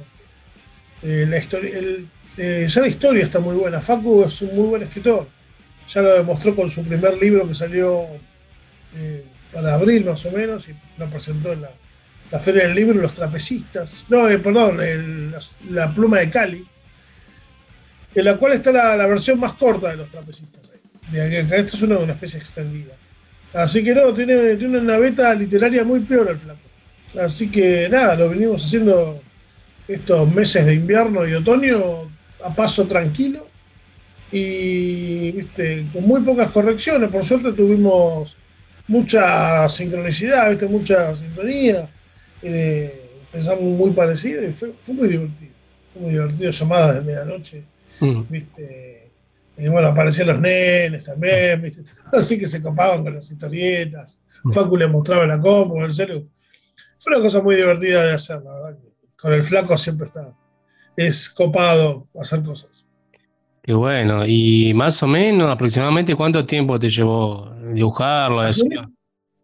eh, la historia, el- eh, ya la historia está muy buena. Facu es un muy buen escritor. Ya lo demostró con su primer libro que salió eh, para abril más o menos y lo presentó en la, Feria del Libro, Los Trapecistas. No, eh, perdón, la, Pluma de Cali. En la cual está la, versión más corta de Los Trapecistas. ahí. De Esta es una, una especie extendida. Así que no, tiene, tiene una beta literaria muy peor el flaco. Así que nada, lo venimos haciendo estos meses de invierno y otoño a paso tranquilo y viste, con muy pocas correcciones. Por suerte tuvimos mucha sincronicidad, ¿viste? mucha sintonía. Eh, pensamos muy parecido y fue, fue muy divertido. Fue muy divertido, llamadas de medianoche. Mm. ¿viste? Y bueno, aparecían los nenes también, ¿viste? así que se copaban con las historietas. Facu le mostraba la compu, en serio. Fue una cosa muy divertida de hacer, la verdad. Con el flaco siempre está. Es copado hacer cosas. Qué bueno. Y más o menos, aproximadamente, ¿cuánto tiempo te llevó dibujarlo? Hacer,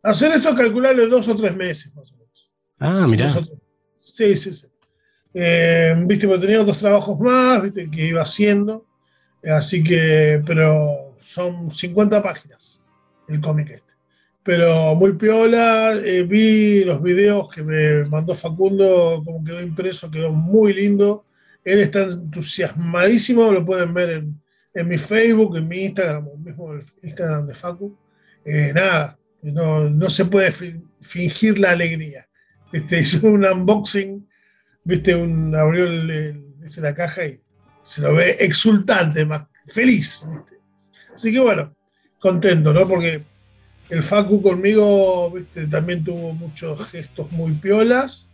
hacer? esto, calcularle dos o tres meses más o menos. Ah, mirá. Sí, sí, sí. Eh, viste, porque tenía otros trabajos más, viste, que iba haciendo. Así que, pero son 50 páginas el cómic este. Pero muy piola, eh, vi los videos que me mandó Facundo, como quedó impreso, quedó muy lindo. Él está entusiasmadísimo, lo pueden ver en, en mi Facebook, en mi Instagram, mismo el Instagram de Facu. Eh, nada, no, no se puede fi- fingir la alegría. Este, hizo un unboxing, viste, un, abrió el- el- viste, la caja y se lo ve exultante, más feliz. ¿viste? Así que bueno, contento, ¿no? Porque el Facu conmigo, viste, también tuvo muchos gestos muy piolas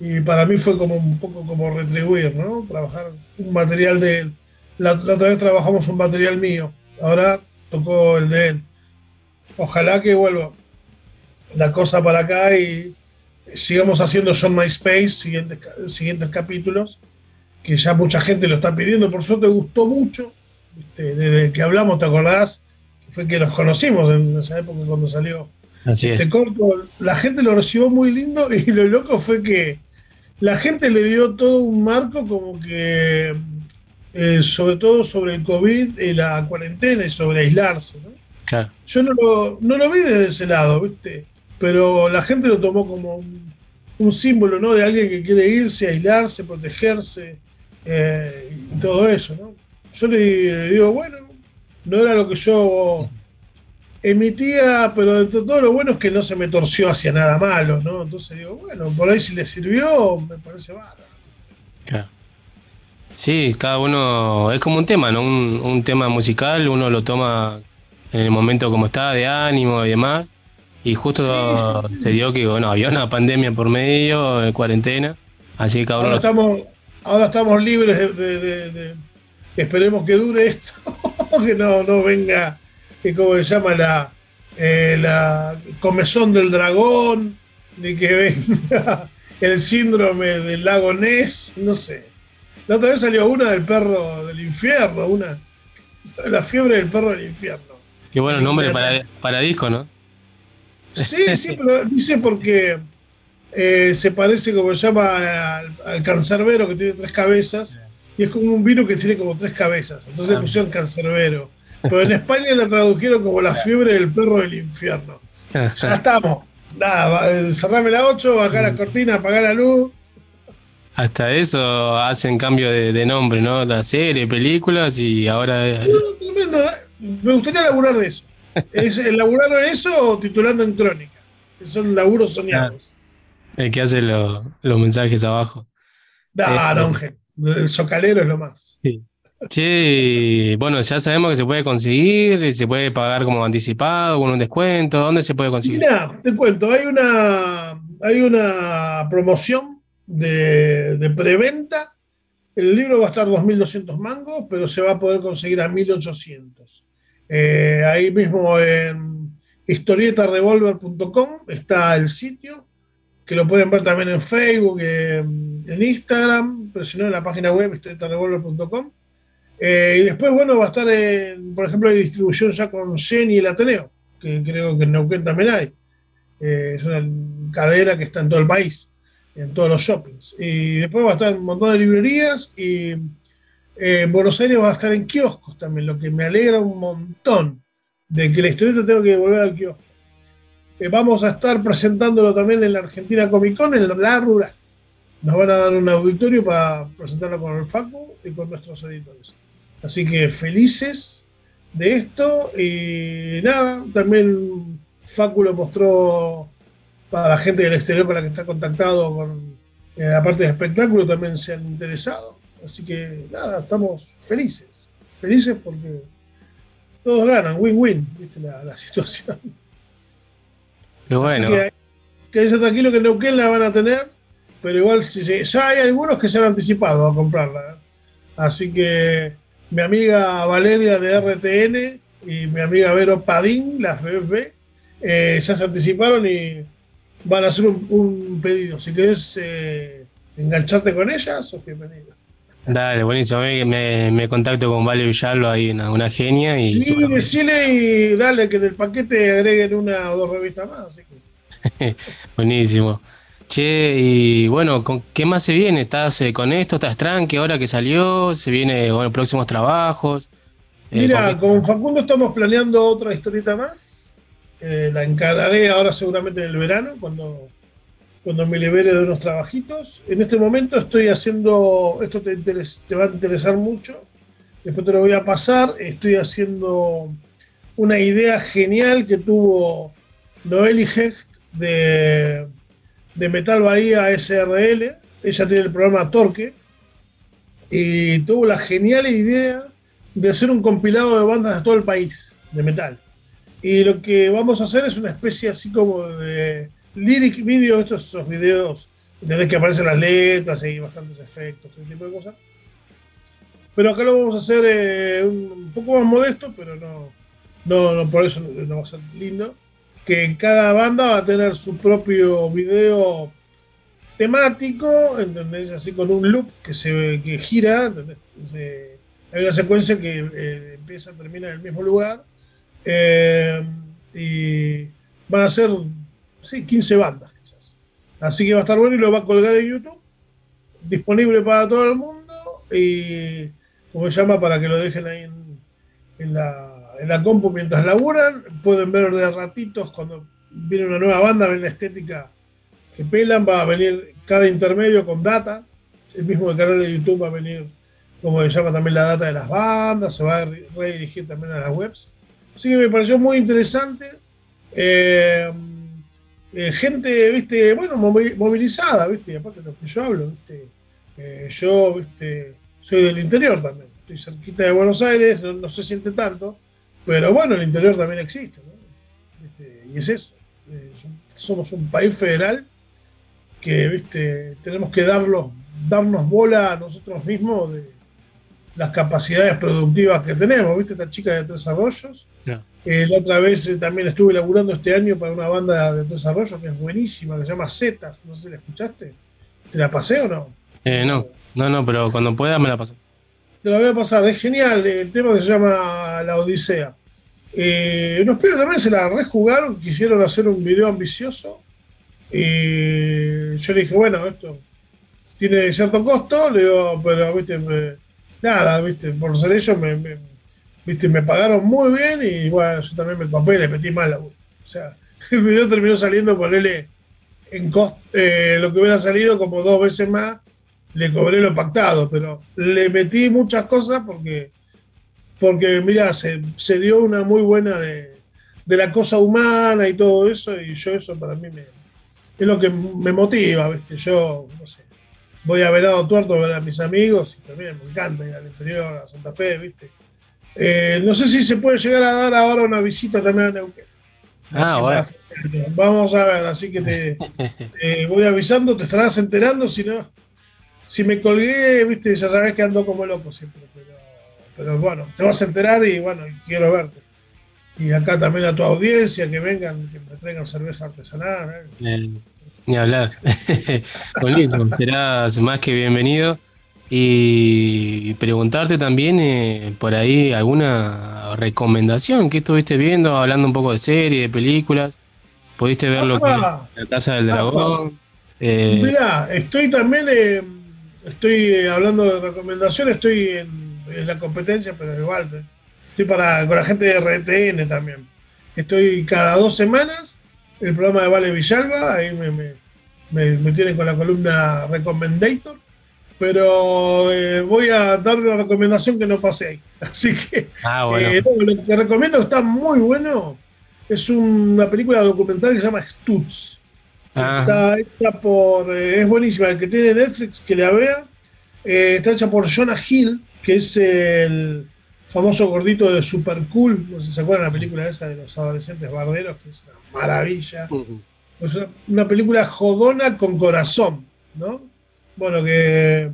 y para mí fue como un poco como retribuir, ¿no? Trabajar un material de él. La, la otra vez trabajamos un material mío, ahora tocó el de él. Ojalá que vuelva la cosa para acá y sigamos haciendo John MySpace, siguientes, ca- siguientes capítulos, que ya mucha gente lo está pidiendo. Por suerte gustó mucho, desde que hablamos, ¿te acordás? Que fue que nos conocimos en esa época cuando salió Así este es. corto. La gente lo recibió muy lindo y lo loco fue que la gente le dio todo un marco como que, eh, sobre todo sobre el COVID y la cuarentena y sobre aislarse, ¿no? Claro. Yo no lo, no lo vi desde ese lado, ¿viste? Pero la gente lo tomó como un, un símbolo, ¿no? De alguien que quiere irse, aislarse, protegerse eh, y todo eso, ¿no? Yo le, le digo, bueno, no era lo que yo emitía, pero todo lo bueno es que no se me torció hacia nada malo, ¿no? Entonces digo, bueno, por ahí si le sirvió, me parece bárbaro. Claro. Sí, cada uno es como un tema, ¿no? Un, un tema musical, uno lo toma en el momento como está, de ánimo y demás. Y justo Sí, sí, sí. se dio que, bueno, había una pandemia por medio, cuarentena, así que cada uno Ahora estamos, ahora estamos libres de, de- de- de- esperemos que dure esto, que no, no venga, que como se llama la, eh, la comezón del dragón, ni que venga el síndrome del lago Ness, no sé. La otra vez salió una del perro del infierno, una la fiebre del perro del infierno. Qué bueno nombre para, para disco, ¿no? Sí, sí, pero dice porque eh, se parece, como se llama, al, al cancerbero que tiene tres cabezas, y es como un virus que tiene como tres cabezas. Entonces le Ah. pusieron cancerbero. Pero en España la tradujeron como la fiebre del perro del infierno. Ya estamos. Nada, eh, cerrame la 8, bajar la cortina, apagar la luz. Hasta eso hacen cambio de, de nombre, ¿no? La serie, películas y ahora... eh, Tremendo, ¿eh? Me gustaría laburar de eso. Es, laburar de eso o titulando en crónica. Que son laburos soñados. El que hace lo- los mensajes abajo. No, Eh, no, Ángel. El socalero es lo más. Che, bueno, ya sabemos que se puede conseguir, y se puede pagar como anticipado, con un descuento. ¿Dónde se puede conseguir? Mira, te cuento, hay una, hay una promoción de, de preventa. El libro va a estar 2.200 mangos, pero se va a poder conseguir a 1.800. Eh, ahí mismo en historietarevolver.com está el sitio, que lo pueden ver también en Facebook, en, Instagram, pero si no en la página web historietarevolver.com. Eh, y después, bueno, va a estar, en, por ejemplo, hay distribución ya con Jenny y el Ateneo, que creo que en Neuquén también hay. Eh, es una cadena que está en todo el país, en todos los shoppings. Y después va a estar en un montón de librerías y eh, en Buenos Aires va a estar en kioscos también, lo que me alegra un montón de que la historieta tengo que volver al kiosco. Eh, vamos a estar presentándolo también en la Argentina Comic Con, en la rural. Nos van a dar un auditorio para presentarlo con el Facu y con nuestros editores. Así que felices de esto y nada, también Facu lo mostró para la gente del exterior con la que está contactado con eh, la parte de espectáculo también se han interesado. Así que nada, estamos felices. Felices porque todos ganan, win-win, viste la, la situación. Bueno. Así que quédense tranquilo que en Neuquén la van a tener, pero igual si ya hay algunos que se han anticipado a comprarla. ¿eh? Así que mi amiga Valeria de RTN y mi amiga Vero Padín, las BB, eh, ya se anticiparon y van a hacer un, un pedido. Si querés eh, engancharte con ellas, sos bienvenido. Dale, buenísimo. Me, me, me contacto con Vale Villalba ahí, una, una genia. Y Y decirle y dale que en el paquete agreguen una o dos revistas más. Así que Buenísimo. Che, y bueno, ¿con qué más se viene? ¿Estás eh, con esto? ¿Estás tranqui ahora que salió? ¿Se viene bueno, próximos trabajos? Eh, Mira, ¿con con Facundo estamos planeando otra historieta más. Eh, la encararé ahora seguramente en el verano, cuando, cuando me libere de unos trabajitos. En este momento estoy haciendo, esto te, va a interesar mucho, después te lo voy a pasar, estoy haciendo una idea genial que tuvo Noeli Hecht de, de Metal Bahía SRL. Ella tiene el programa Torque y tuvo la genial idea de hacer un compilado de bandas de todo el país, de metal. Y lo que vamos a hacer es una especie así como de lyric video, estos esos videos, entendés que aparecen las letras y bastantes efectos, todo tipo de cosas. Pero acá lo vamos a hacer eh, un, poco más modesto, pero no, no, no por eso no, no va a ser lindo. Que cada banda va a tener su propio video temático, ¿entendés? Así con un loop que se que gira, ¿entendés? Hay una secuencia que eh, empieza, termina en el mismo lugar. eh, y van a ser, sí, 15 bandas quizás. Así que va a estar bueno y lo va a colgar en YouTube. Disponible para todo el mundo. Y como se llama, para que lo dejen ahí en, la, en la compu mientras laburan. Pueden ver de ratitos cuando viene una nueva banda, ven la estética que pelan. Va a venir cada intermedio con data. El mismo canal de YouTube va a venir, como se llama también la data de las bandas. Se va a re- redirigir también a las webs. Así que me pareció muy interesante. Eh, eh, gente, viste, bueno, movi- movilizada, viste, aparte de lo que yo hablo, viste. Eh, yo, viste, soy del interior también. Estoy cerquita de Buenos Aires, no, se siente tanto, pero bueno, el interior también existe, ¿no? Y es eso. eh, somos un país federal que, viste, tenemos que darlos, darnos bola a nosotros mismos de las capacidades productivas que tenemos, viste, esta chica de Tres Arroyos. Eh, la otra vez eh, también estuve laburando este año para una banda de Tres Arroyos que es buenísima, que se llama Zetas, no sé si la escuchaste. ¿Te la pasé o no? Eh, no, no, no, pero cuando pueda me la paso. Te la voy a pasar, es genial el tema que se llama La Odisea. Eh, unos pibes también se la rejugaron, quisieron hacer un video ambicioso. Yo le dije, bueno, esto tiene cierto costo, le digo, pero viste, me- nada, viste, por ser ellos me, me- viste, me pagaron muy bien y bueno, yo también me copé, le metí mal. O sea, el video terminó saliendo ponerle en costo, lo que hubiera salido como dos veces más, le cobré lo pactado, pero le metí muchas cosas porque, porque mira, se, dio una muy buena de, de la cosa humana y todo eso, y yo eso para mí me, es lo que me motiva, ¿viste? Yo, no sé, voy a Venado Tuerto a ver a mis amigos y también me encanta ir al interior, a Santa Fe, ¿viste? Eh, no sé si se puede llegar a dar ahora una visita también a Neuquén. Ah, bueno. Vamos a ver, así que te, te voy avisando, te estarás enterando, si no, si me colgué, viste, ya sabes que ando como loco siempre, pero, pero bueno, te vas a enterar y bueno, quiero verte. Y acá también a tu audiencia, que vengan, que me traigan cerveza artesanal. ¿eh? Eh, Ni hablar. Buenísimo, serás más que bienvenido. Y preguntarte también eh, por ahí alguna recomendación que estuviste viendo, hablando un poco de series, de películas. ¿Pudiste ver lo que Ah. La Casa del Dragón? Eh, Mirá, estoy también, eh, estoy eh, hablando de recomendaciones, estoy en, en la competencia, pero igual, estoy para, con la gente de RTN también. Estoy cada dos semanas, el programa de Vale Villalba, ahí me, me, me- me tienen con la columna Recommendator, pero eh, voy a dar una recomendación que no pasé ahí. Así que ah, bueno. eh, no, lo que recomiendo está muy bueno. Es una película documental que se llama Stutz. Ah. Está hecha por. eh, es buenísima. El que tiene Netflix, que la vea. Eh, está hecha por Jonah Hill, que es el famoso gordito de Super Cool. No sé si se acuerdan de la película esa de los adolescentes barderos, que es una maravilla. Es una, una película jodona con corazón, ¿no? Bueno, que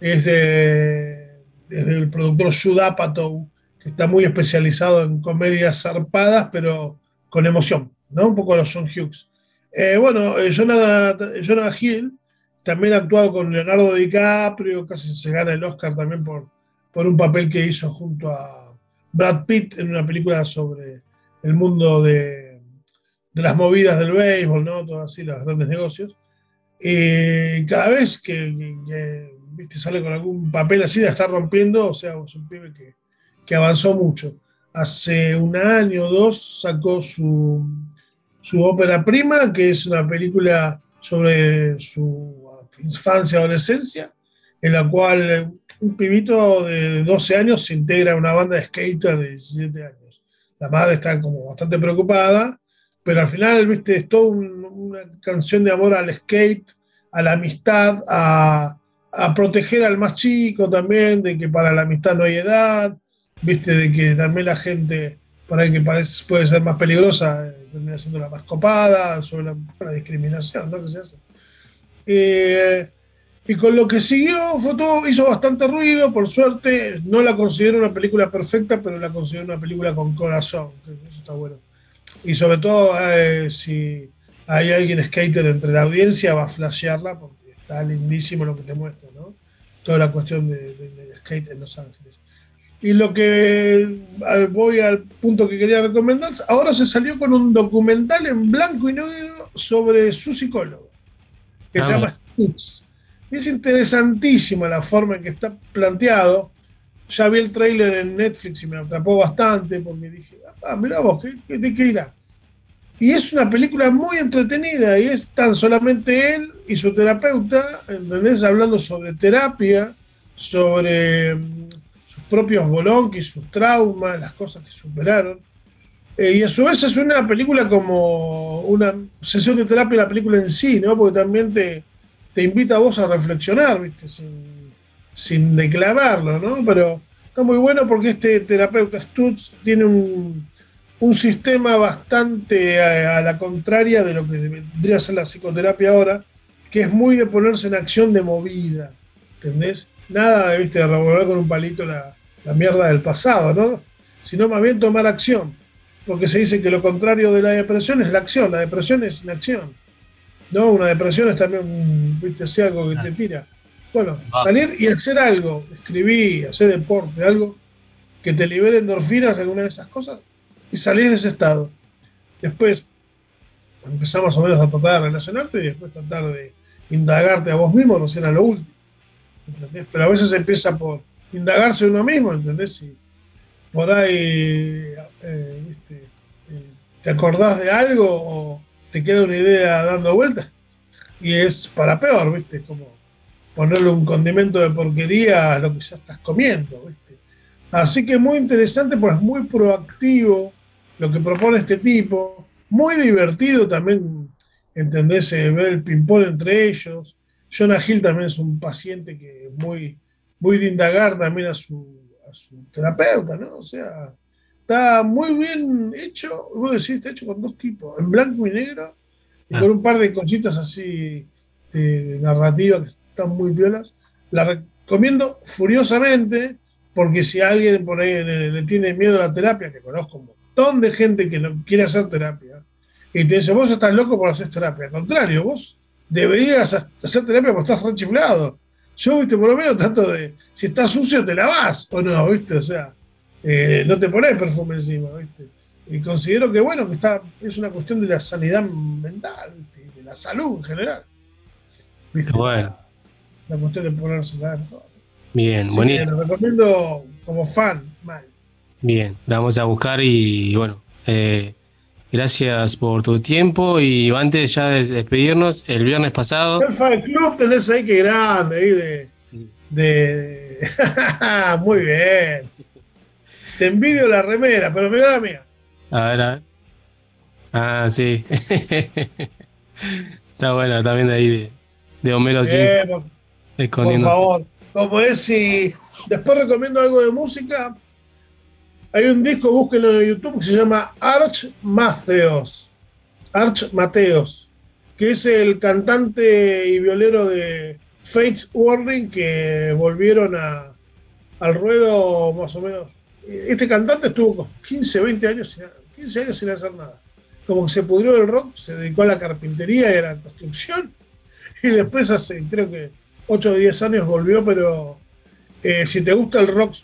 es el productor Judd Apatow, que está muy especializado en comedias zarpadas, pero con emoción, ¿no? Un poco los John Hughes. Eh, bueno, eh, Jonah, Jonah Hill también ha actuado con Leonardo DiCaprio, casi se gana el Oscar también por, por un papel que hizo junto a Brad Pitt en una película sobre el mundo de, de las movidas del béisbol, ¿no? Todo así, los grandes negocios. Y cada vez que, que- que, sale con algún papel así, la está rompiendo, o sea, es un pibe que, que avanzó mucho. Hace un año o dos sacó su, su ópera prima, que es una película sobre su infancia, adolescencia, en la cual eh, un pibito de 12 años se integra a una banda de skater de 17 años. La madre está como bastante preocupada, pero al final, viste, es toda un- una canción de amor al skate, a la amistad, a, a proteger al más chico también, de que para la amistad no hay edad, viste, de que también la gente, para el que parece, puede ser más peligrosa, eh, termina siendo la más copada, sobre la, la discriminación, ¿no? Que se hace. Eh, y con lo que siguió, fue todo, hizo bastante ruido, por suerte, no la considero una película perfecta, pero la considero una película con corazón, que eso está bueno. Y sobre todo, eh, si hay alguien skater entre la audiencia, va a flashearla, porque está lindísimo lo que te muestra, ¿no? Toda la cuestión de- de- del skate en Los Ángeles. Y lo que voy al punto que quería recomendar, ahora se salió con un documental en blanco y negro sobre su psicólogo, que Ah, se llama Stutz. Y es interesantísima la forma en que está planteado. Ya vi el tráiler en Netflix y me atrapó bastante porque dije, ah, mirá vos, ¿qué, qué- ¿de qué irá? Y es una película muy entretenida y es tan solamente él y su terapeuta, ¿entendés? Hablando sobre terapia, sobre mm, sus propios bolonquis, sus traumas, las cosas que superaron. Eh, y a su vez es una película como una sesión de terapia la película en sí, ¿no? Porque también te, te invita a vos a reflexionar, ¿viste? Sin, sin declamarlo, ¿no? Pero está muy bueno porque este terapeuta Stutz tiene un, un sistema bastante a, a la contraria de lo que debería ser la psicoterapia ahora, que es muy de ponerse en acción de movida, ¿entendés? Nada de, ¿viste? de revolver con un palito la, la mierda del pasado, ¿no? Sino más bien tomar acción, porque se dice que lo contrario de la depresión es la acción, la depresión es inacción. No, una depresión es también, viste, así algo que te tira. Bueno, salir y hacer algo, escribir, hacer deporte, algo que te libere endorfinas, alguna de esas cosas, y salir de ese estado. Después empezamos más o menos a tratar de relacionarte y después tratar de indagarte a vos mismo, no sea a lo último. ¿entendés? Pero a veces empieza por indagarse uno mismo, ¿entendés? Y por ahí eh, ¿viste? Eh, te acordás de algo o te queda una idea dando vueltas y es para peor, ¿viste? Como ponerle un condimento de porquería a lo que ya estás comiendo, ¿viste? Así que muy interesante, pues muy proactivo lo que propone este tipo, muy divertido también, ¿entendés? Eh, ver el ping-pong entre ellos. Jonah Hill también es un paciente que es muy, muy de indagar también a su, a su terapeuta, ¿no? O sea, está muy bien hecho, vos decís, está hecho con dos tipos, en blanco y negro, y Ah. con un par de cositas así de, de narrativa que están muy violas. La recomiendo furiosamente, porque si alguien por ahí le, tiene miedo a la terapia, que conozco montón de gente que no quiere hacer terapia y te dice, vos estás loco por hacer terapia. Al contrario, vos deberías ha- hacer terapia porque estás rechiflado. Yo, viste, por lo menos trato de, si estás sucio, te lavas o no, viste, o sea, eh, no te pones perfume encima, viste. Y considero que, bueno, que está, es una cuestión de la sanidad mental, viste, de la salud en general. ¿viste? Bueno, La cuestión de ponerse vez mejor. bien, Así buenísimo. lo recomiendo como fan, mal. Bien, la vamos a buscar y bueno, eh, gracias por tu tiempo y antes ya de despedirnos, el viernes pasado, El fan club tenés ahí que grande, ahí de. de... Muy bien. Te envidio la remera, pero mirá la mía. a ver, a ver. Ah, sí. Está bueno, también de ahí de, de Homero Eh, Simpson, por, favor. Como es, si después recomiendo algo de música, hay un disco, búsquenlo en YouTube, que se llama Arch Mateos. Arch Mateos, que es el cantante y violero de Fates Warning que volvieron a, al ruedo más o menos. Este cantante estuvo como 15, 20 años sin, 15 años sin hacer nada. Como que se pudrió el rock, se dedicó a la carpintería y a la construcción. Y después hace, creo que 8 o 10 años volvió, pero eh, si te gusta el rock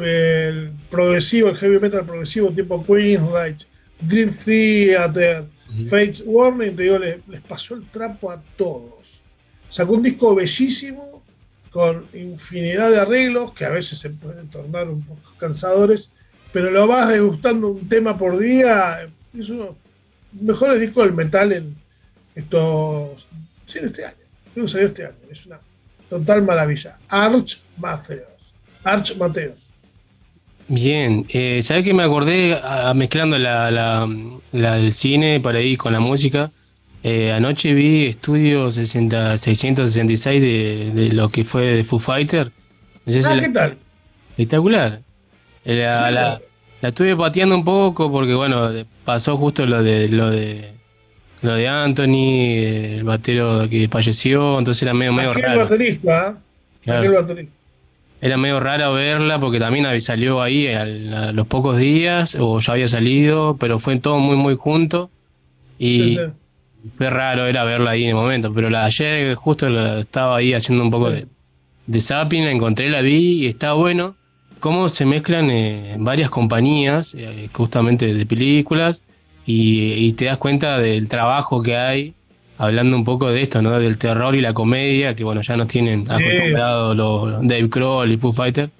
el progresivo, el heavy metal progresivo tipo Queensryche, Dream Theater, Fates Warning, te digo, les, les pasó el trapo a todos. Sacó un disco bellísimo, con infinidad de arreglos, que a veces se pueden tornar un poco cansadores, pero lo vas degustando un tema por día. Es uno de los mejores discos del metal en estos. Sí, en este año. Creo que salió este año. Es una total maravilla. Arch Mateos. Arch Mateos. Bien, eh, ¿sabes que me acordé mezclando la, la- la- el cine por ahí con la música? Eh, anoche vi Estudio 60 666 de, de lo que fue de Foo Fighter. No sé si Ah, la- ¿qué tal? Espectacular. Eh, La, Sí, la- claro. la estuve pateando un poco porque, bueno, pasó justo lo de lo de lo de Anthony, el batero que falleció, entonces era medio, medio raro. baterista, ¿eh? Claro. Era medio raro verla porque también salió ahí a los pocos días o ya había salido, pero fue todo muy muy junto y Sí, sí. fue raro era verla ahí en el momento, pero la de ayer justo la- estaba ahí haciendo un poco de, de zapping, la encontré, la vi y está bueno cómo se mezclan eh, varias compañías eh, justamente de películas y, y te das cuenta del trabajo que hay hablando un poco de esto, ¿no? Del terror y la comedia, que bueno, ya nos tienen Sí. acostumbrados los Dave Kroll y Foo Fighter.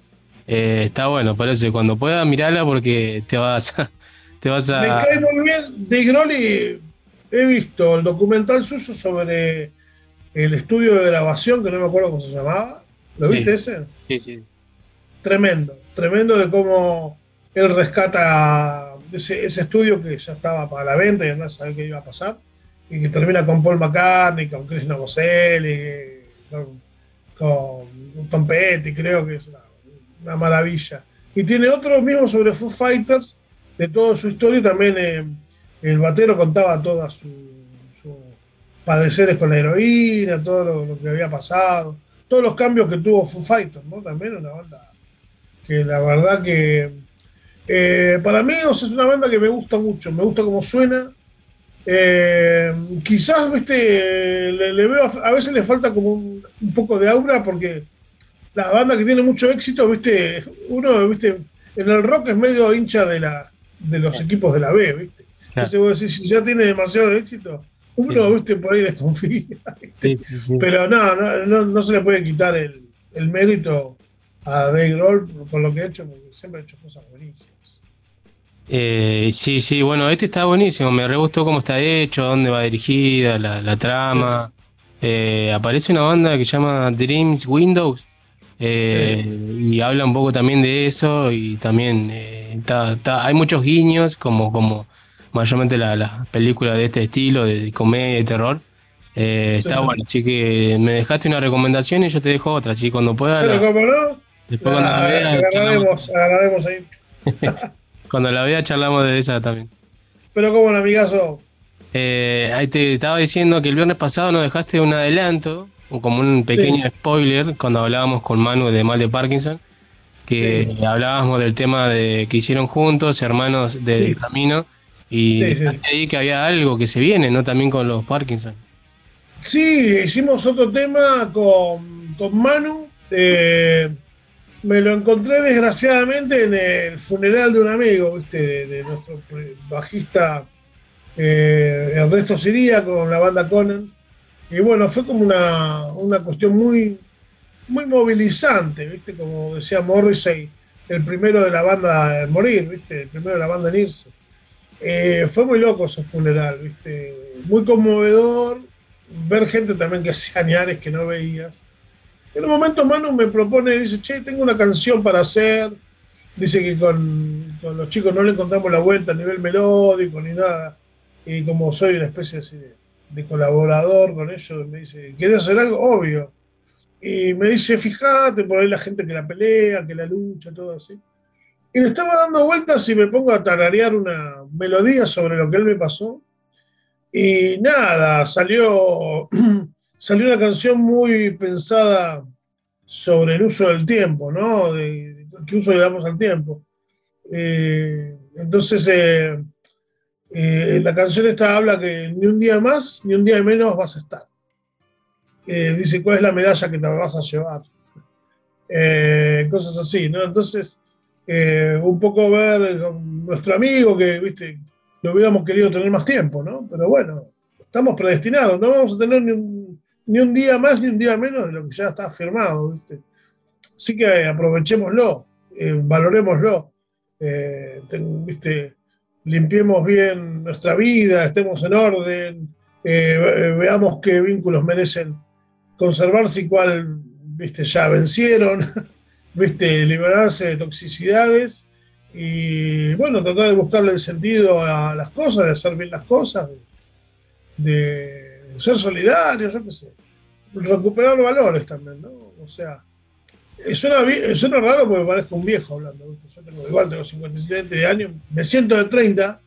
Eh, está bueno, parece cuando puedas mirarla porque te vas a, te vas Me a cae muy bien. De Groli he visto el documental suyo sobre el estudio de grabación, que no me acuerdo cómo se llamaba. ¿Lo Sí. viste ese? Sí, sí. Tremendo. Tremendo de cómo él rescata ese, ese estudio que ya estaba para la venta y andás a saber qué iba a pasar. Y que termina con Paul McCartney, con Chris Novoselic, con, con Tom Petty, creo que es una, una maravilla. Y tiene otro mismo sobre Foo Fighters, de toda su historia, y también eh, el batero contaba todas sus su padeceres con la heroína, todo lo, lo que había pasado, todos los cambios que tuvo Foo Fighters, ¿no? También una banda que la verdad que eh, para mí o sea, es una banda que me gusta mucho, me gusta cómo suena. Eh, quizás, viste, le, le veo, a veces le falta como un, un poco de aura porque la banda que tiene mucho éxito, viste, uno, viste, en el rock es medio hincha de la de los equipos de la B, viste. Entonces vos decís, si ya tiene demasiado éxito, uno, viste, por ahí desconfía. Sí, sí, sí. Pero no, no, no, no se le puede quitar el, el mérito a Dave Grohl con lo que ha hecho, porque siempre ha hecho cosas buenísimas. Eh, sí, sí, bueno, este está buenísimo, me re gustó cómo está hecho, dónde va dirigida, la, la trama. Eh, aparece una banda que se llama Dreams Windows eh, y habla un poco también de eso y también eh, hay muchos guiños como, como mayormente la- las películas de este estilo, de, comedia y terror. Eh, Sí. Está bueno, así que me dejaste una recomendación y yo te dejo otra, así cuando pueda, Pero la- como no, después cuando la la- vea, charlamos, agarraremos, agarraremos ahí. cuando la vea charlamos de esa también. Pero como un amigazo, Eh, ahí te estaba diciendo que el viernes pasado nos dejaste un adelanto, como un pequeño spoiler, cuando hablábamos con Manu de mal de Parkinson. que hablábamos del tema de que hicieron juntos, hermanos del Sí. camino, y ahí que había algo que se viene, ¿no? También con los Parkinson. Sí, hicimos otro tema con, con Manu. eh, me lo encontré desgraciadamente en el funeral de un amigo, ¿viste? De, de nuestro bajista eh, Ernesto Siría con la banda Conan. Y bueno, fue como una, una cuestión muy, muy movilizante, ¿viste? Como decía Morrissey, el primero de la banda en morir, ¿viste? El primero de la banda en irse. Eh, fue muy loco ese funeral, ¿viste? Muy conmovedor. Ver gente también que hacía años que no veías. En un momento Manu me propone, dice, che, tengo una canción para hacer. Dice que con, los chicos no le encontramos la vuelta a nivel melódico ni nada. Y como soy una especie de, colaborador con ellos, me dice, ¿quieres hacer algo? Obvio. Y me dice, fíjate, por ahí la gente que la pelea, que la lucha, todo así. Y le estaba dando vueltas y me pongo a tararear una melodía sobre lo que él me pasó. Y nada, salió, salió una canción muy pensada sobre el uso del tiempo, ¿no? Qué uso le damos al tiempo. Eh, entonces, eh, eh, la canción esta habla que ni un día más ni un día menos vas a estar. Dice cuál es la medalla que te vas a llevar. Cosas así, ¿no? Entonces, un poco ver nuestro amigo que, viste, lo hubiéramos querido tener más tiempo, ¿no? Pero bueno, estamos predestinados, no vamos a tener ni un, ni un día más ni un día menos de lo que ya está firmado, ¿viste? Así que aprovechémoslo, eh, valorémoslo, eh, ¿viste? limpiemos bien nuestra vida, estemos en orden, eh, ve- veamos qué vínculos merecen conservarse y cuál, viste, ya vencieron, viste, liberarse de toxicidades y bueno, tratar de buscarle el sentido a las cosas, de hacer bien las cosas, de ser solidarios, yo qué sé, recuperar valores también, ¿no? O sea, eh, suena, bien- suena raro porque parezco un viejo hablando, ¿viste? yo tengo igual, tengo 57 años, me siento de 30,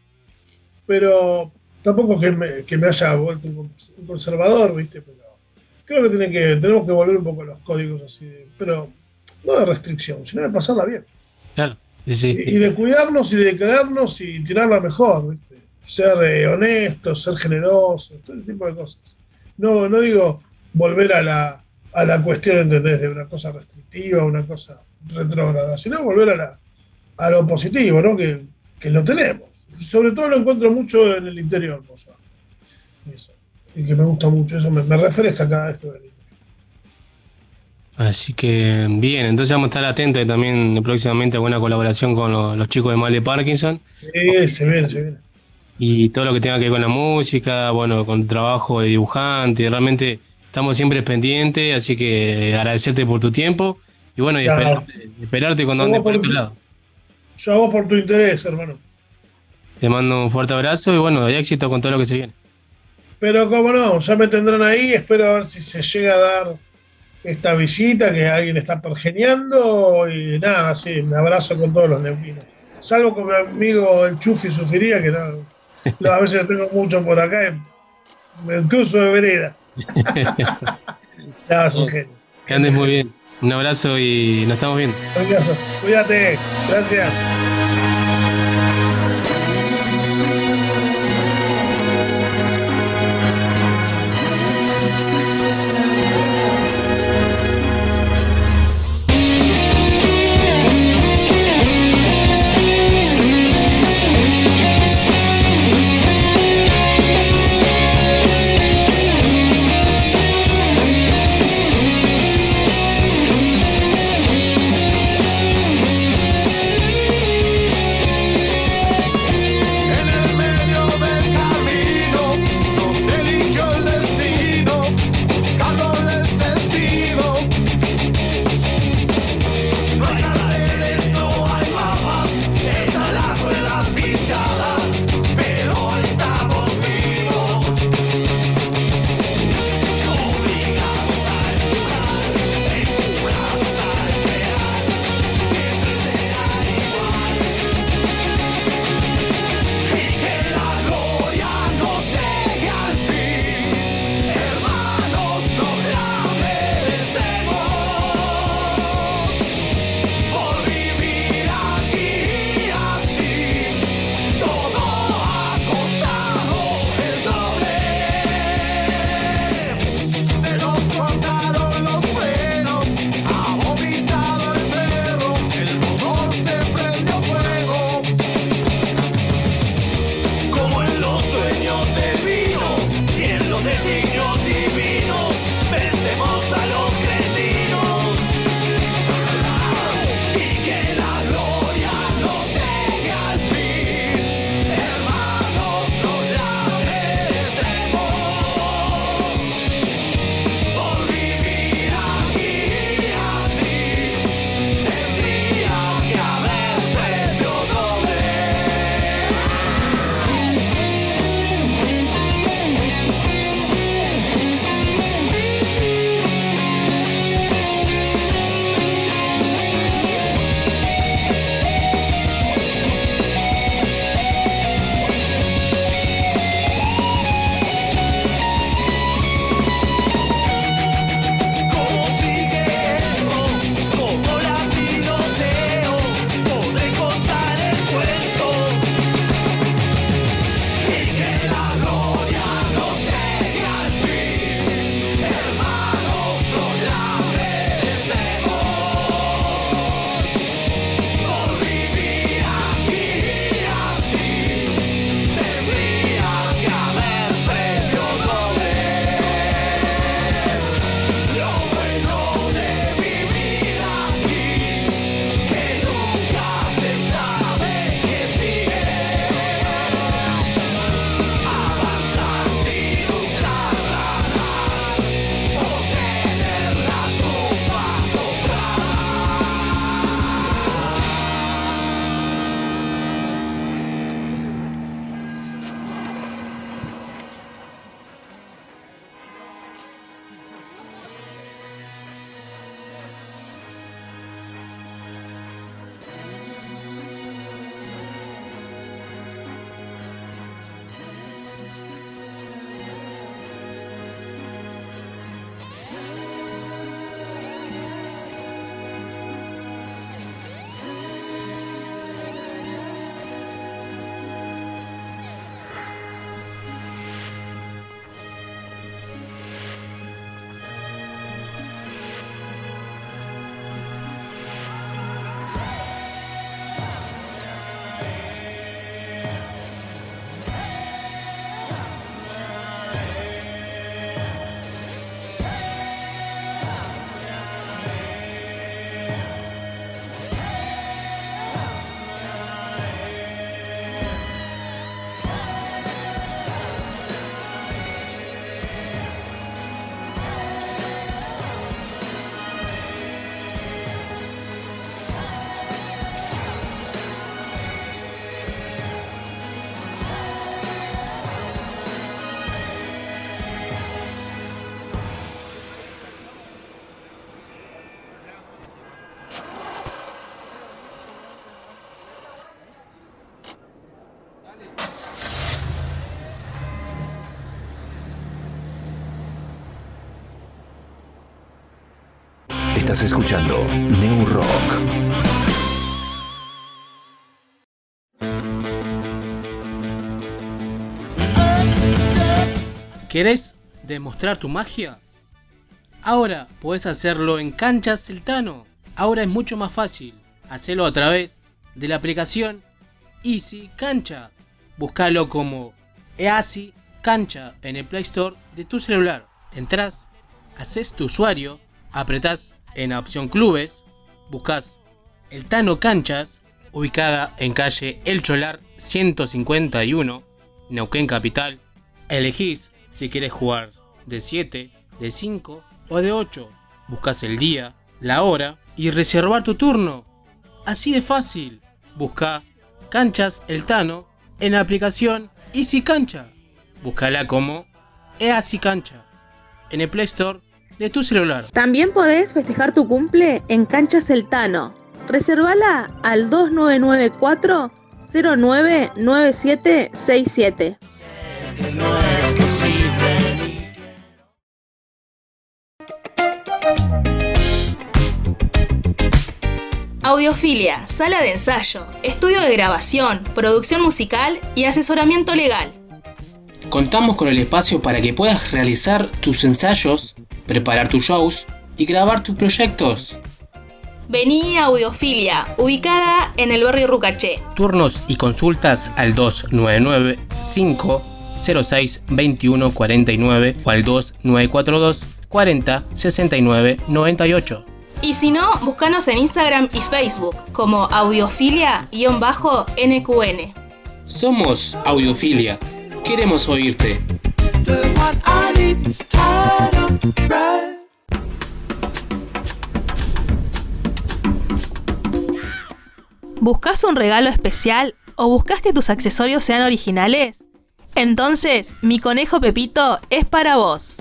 pero tampoco que me, que me haya vuelto un, conservador, ¿viste? Pero creo que, tiene que tenemos que volver un poco a los códigos así, de- pero no de restricción, sino de pasarla bien. Claro, sí, sí. Y, y de cuidarnos y de querernos y tirarla mejor, ¿viste? Ser eh, honestos, ser generosos, todo ese tipo de cosas. No, no digo volver a la, a la cuestión, ¿entendés? De una cosa restrictiva, una cosa retrógrada, sino volver a, la, a lo positivo, ¿no? Que, que lo tenemos. Sobre todo lo encuentro mucho en el interior, o sea, eso. Y que me gusta mucho, eso me, me refresca cada vez que vengo. Así que bien, entonces vamos a estar atentos y también próximamente a buena colaboración con lo- los chicos de Mal de Parkinson Sí, se viene, se viene. Y todo lo que tenga que ver con la música, bueno, con el trabajo de dibujante, realmente estamos siempre pendientes, así que agradecerte por tu tiempo y bueno, y esperarte, esperarte cuando andes por otro lado. Yo a vos por tu interés, hermano. Te mando un fuerte abrazo y bueno, de éxito con todo lo que se viene. Pero como no, ya me tendrán ahí, espero a ver si se llega a dar esta visita, que alguien está pergeneando y nada, sí, me abrazo con todos los neuquinos. Salvo con mi amigo el Chufi Sufiría, que no, a veces tengo mucho por acá, y me cruzo de vereda. Nada, es un genio. Que andes muy bien. Un abrazo y nos estamos viendo. Cuídate, Cuídate, gracias. Estás escuchando New Rock. ¿Querés demostrar tu magia? Ahora puedes hacerlo en Canchas Celtano. Ahora es mucho más fácil. Hacelo a través de la aplicación Easy Cancha. Búscalo como Easy Cancha en el Play Store de tu celular. Entrás, haces tu usuario, apretás en la opción Clubes, buscas el Tano Canchas, ubicada en calle El Cholar 151, Neuquén Capital. Elegís si quieres jugar de 7, de 5 o de 8. Buscas el día, la hora y reservar tu turno. Así de fácil. Busca Canchas El Tano en la aplicación Easy Cancha. Búscala como Easy Cancha en el Play Store de tu celular. También podés festejar tu cumple en Cancha Celtano. Reservala al 2994 099767. No es posible. Audiofilia, sala de ensayo, estudio de grabación, producción musical y asesoramiento legal. Contamos con el espacio para que puedas realizar tus ensayos, preparar tus shows y grabar tus proyectos. Vení a Audiofilia, ubicada en el barrio Rucaché. Turnos y consultas al 299 506 2149 o al 2942 40 69 98. Y si no, búscanos en Instagram y Facebook como audiofilia-nqn. Somos Audiofilia. Queremos oírte. ¿Buscas un regalo especial o buscas que tus accesorios sean originales? Entonces, mi conejo Pepito es para vos.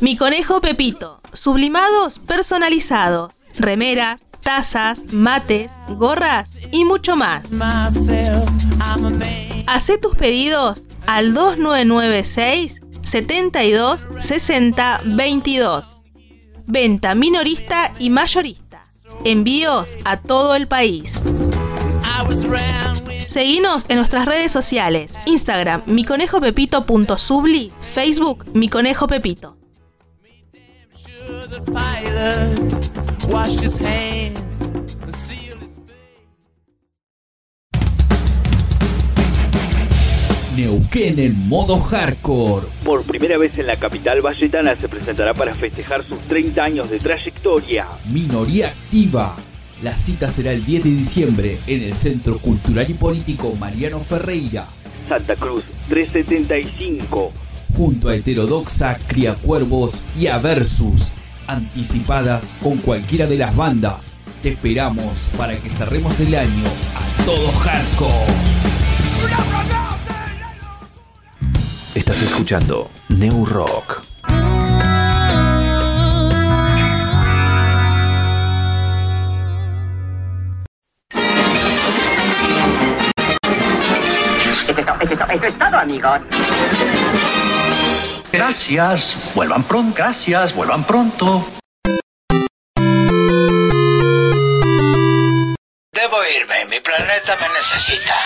Mi conejo Pepito, sublimados personalizados, remeras, tazas, mates, gorras y mucho más. Hacé tus pedidos al 2996 72 60 22. Venta minorista y mayorista. Envíos a todo el país. Seguinos en nuestras redes sociales: Instagram miconejopepito.subli, Facebook Mi Neuquén en modo hardcore. Por primera vez en la capital valletana se presentará para festejar sus 30 años de trayectoria. Minoría activa. La cita será el 10 de diciembre en el Centro Cultural y Político Mariano Ferreira. Santa Cruz 375. Junto a Heterodoxa, Criacuervos y a Versus. Anticipadas con cualquiera de las bandas. Te esperamos para que cerremos el año a todo hardcore. Estás escuchando New Rock. Eso es todo, amigos. Gracias, vuelvan pronto, gracias, vuelvan pronto. Debo irme, mi planeta me necesita.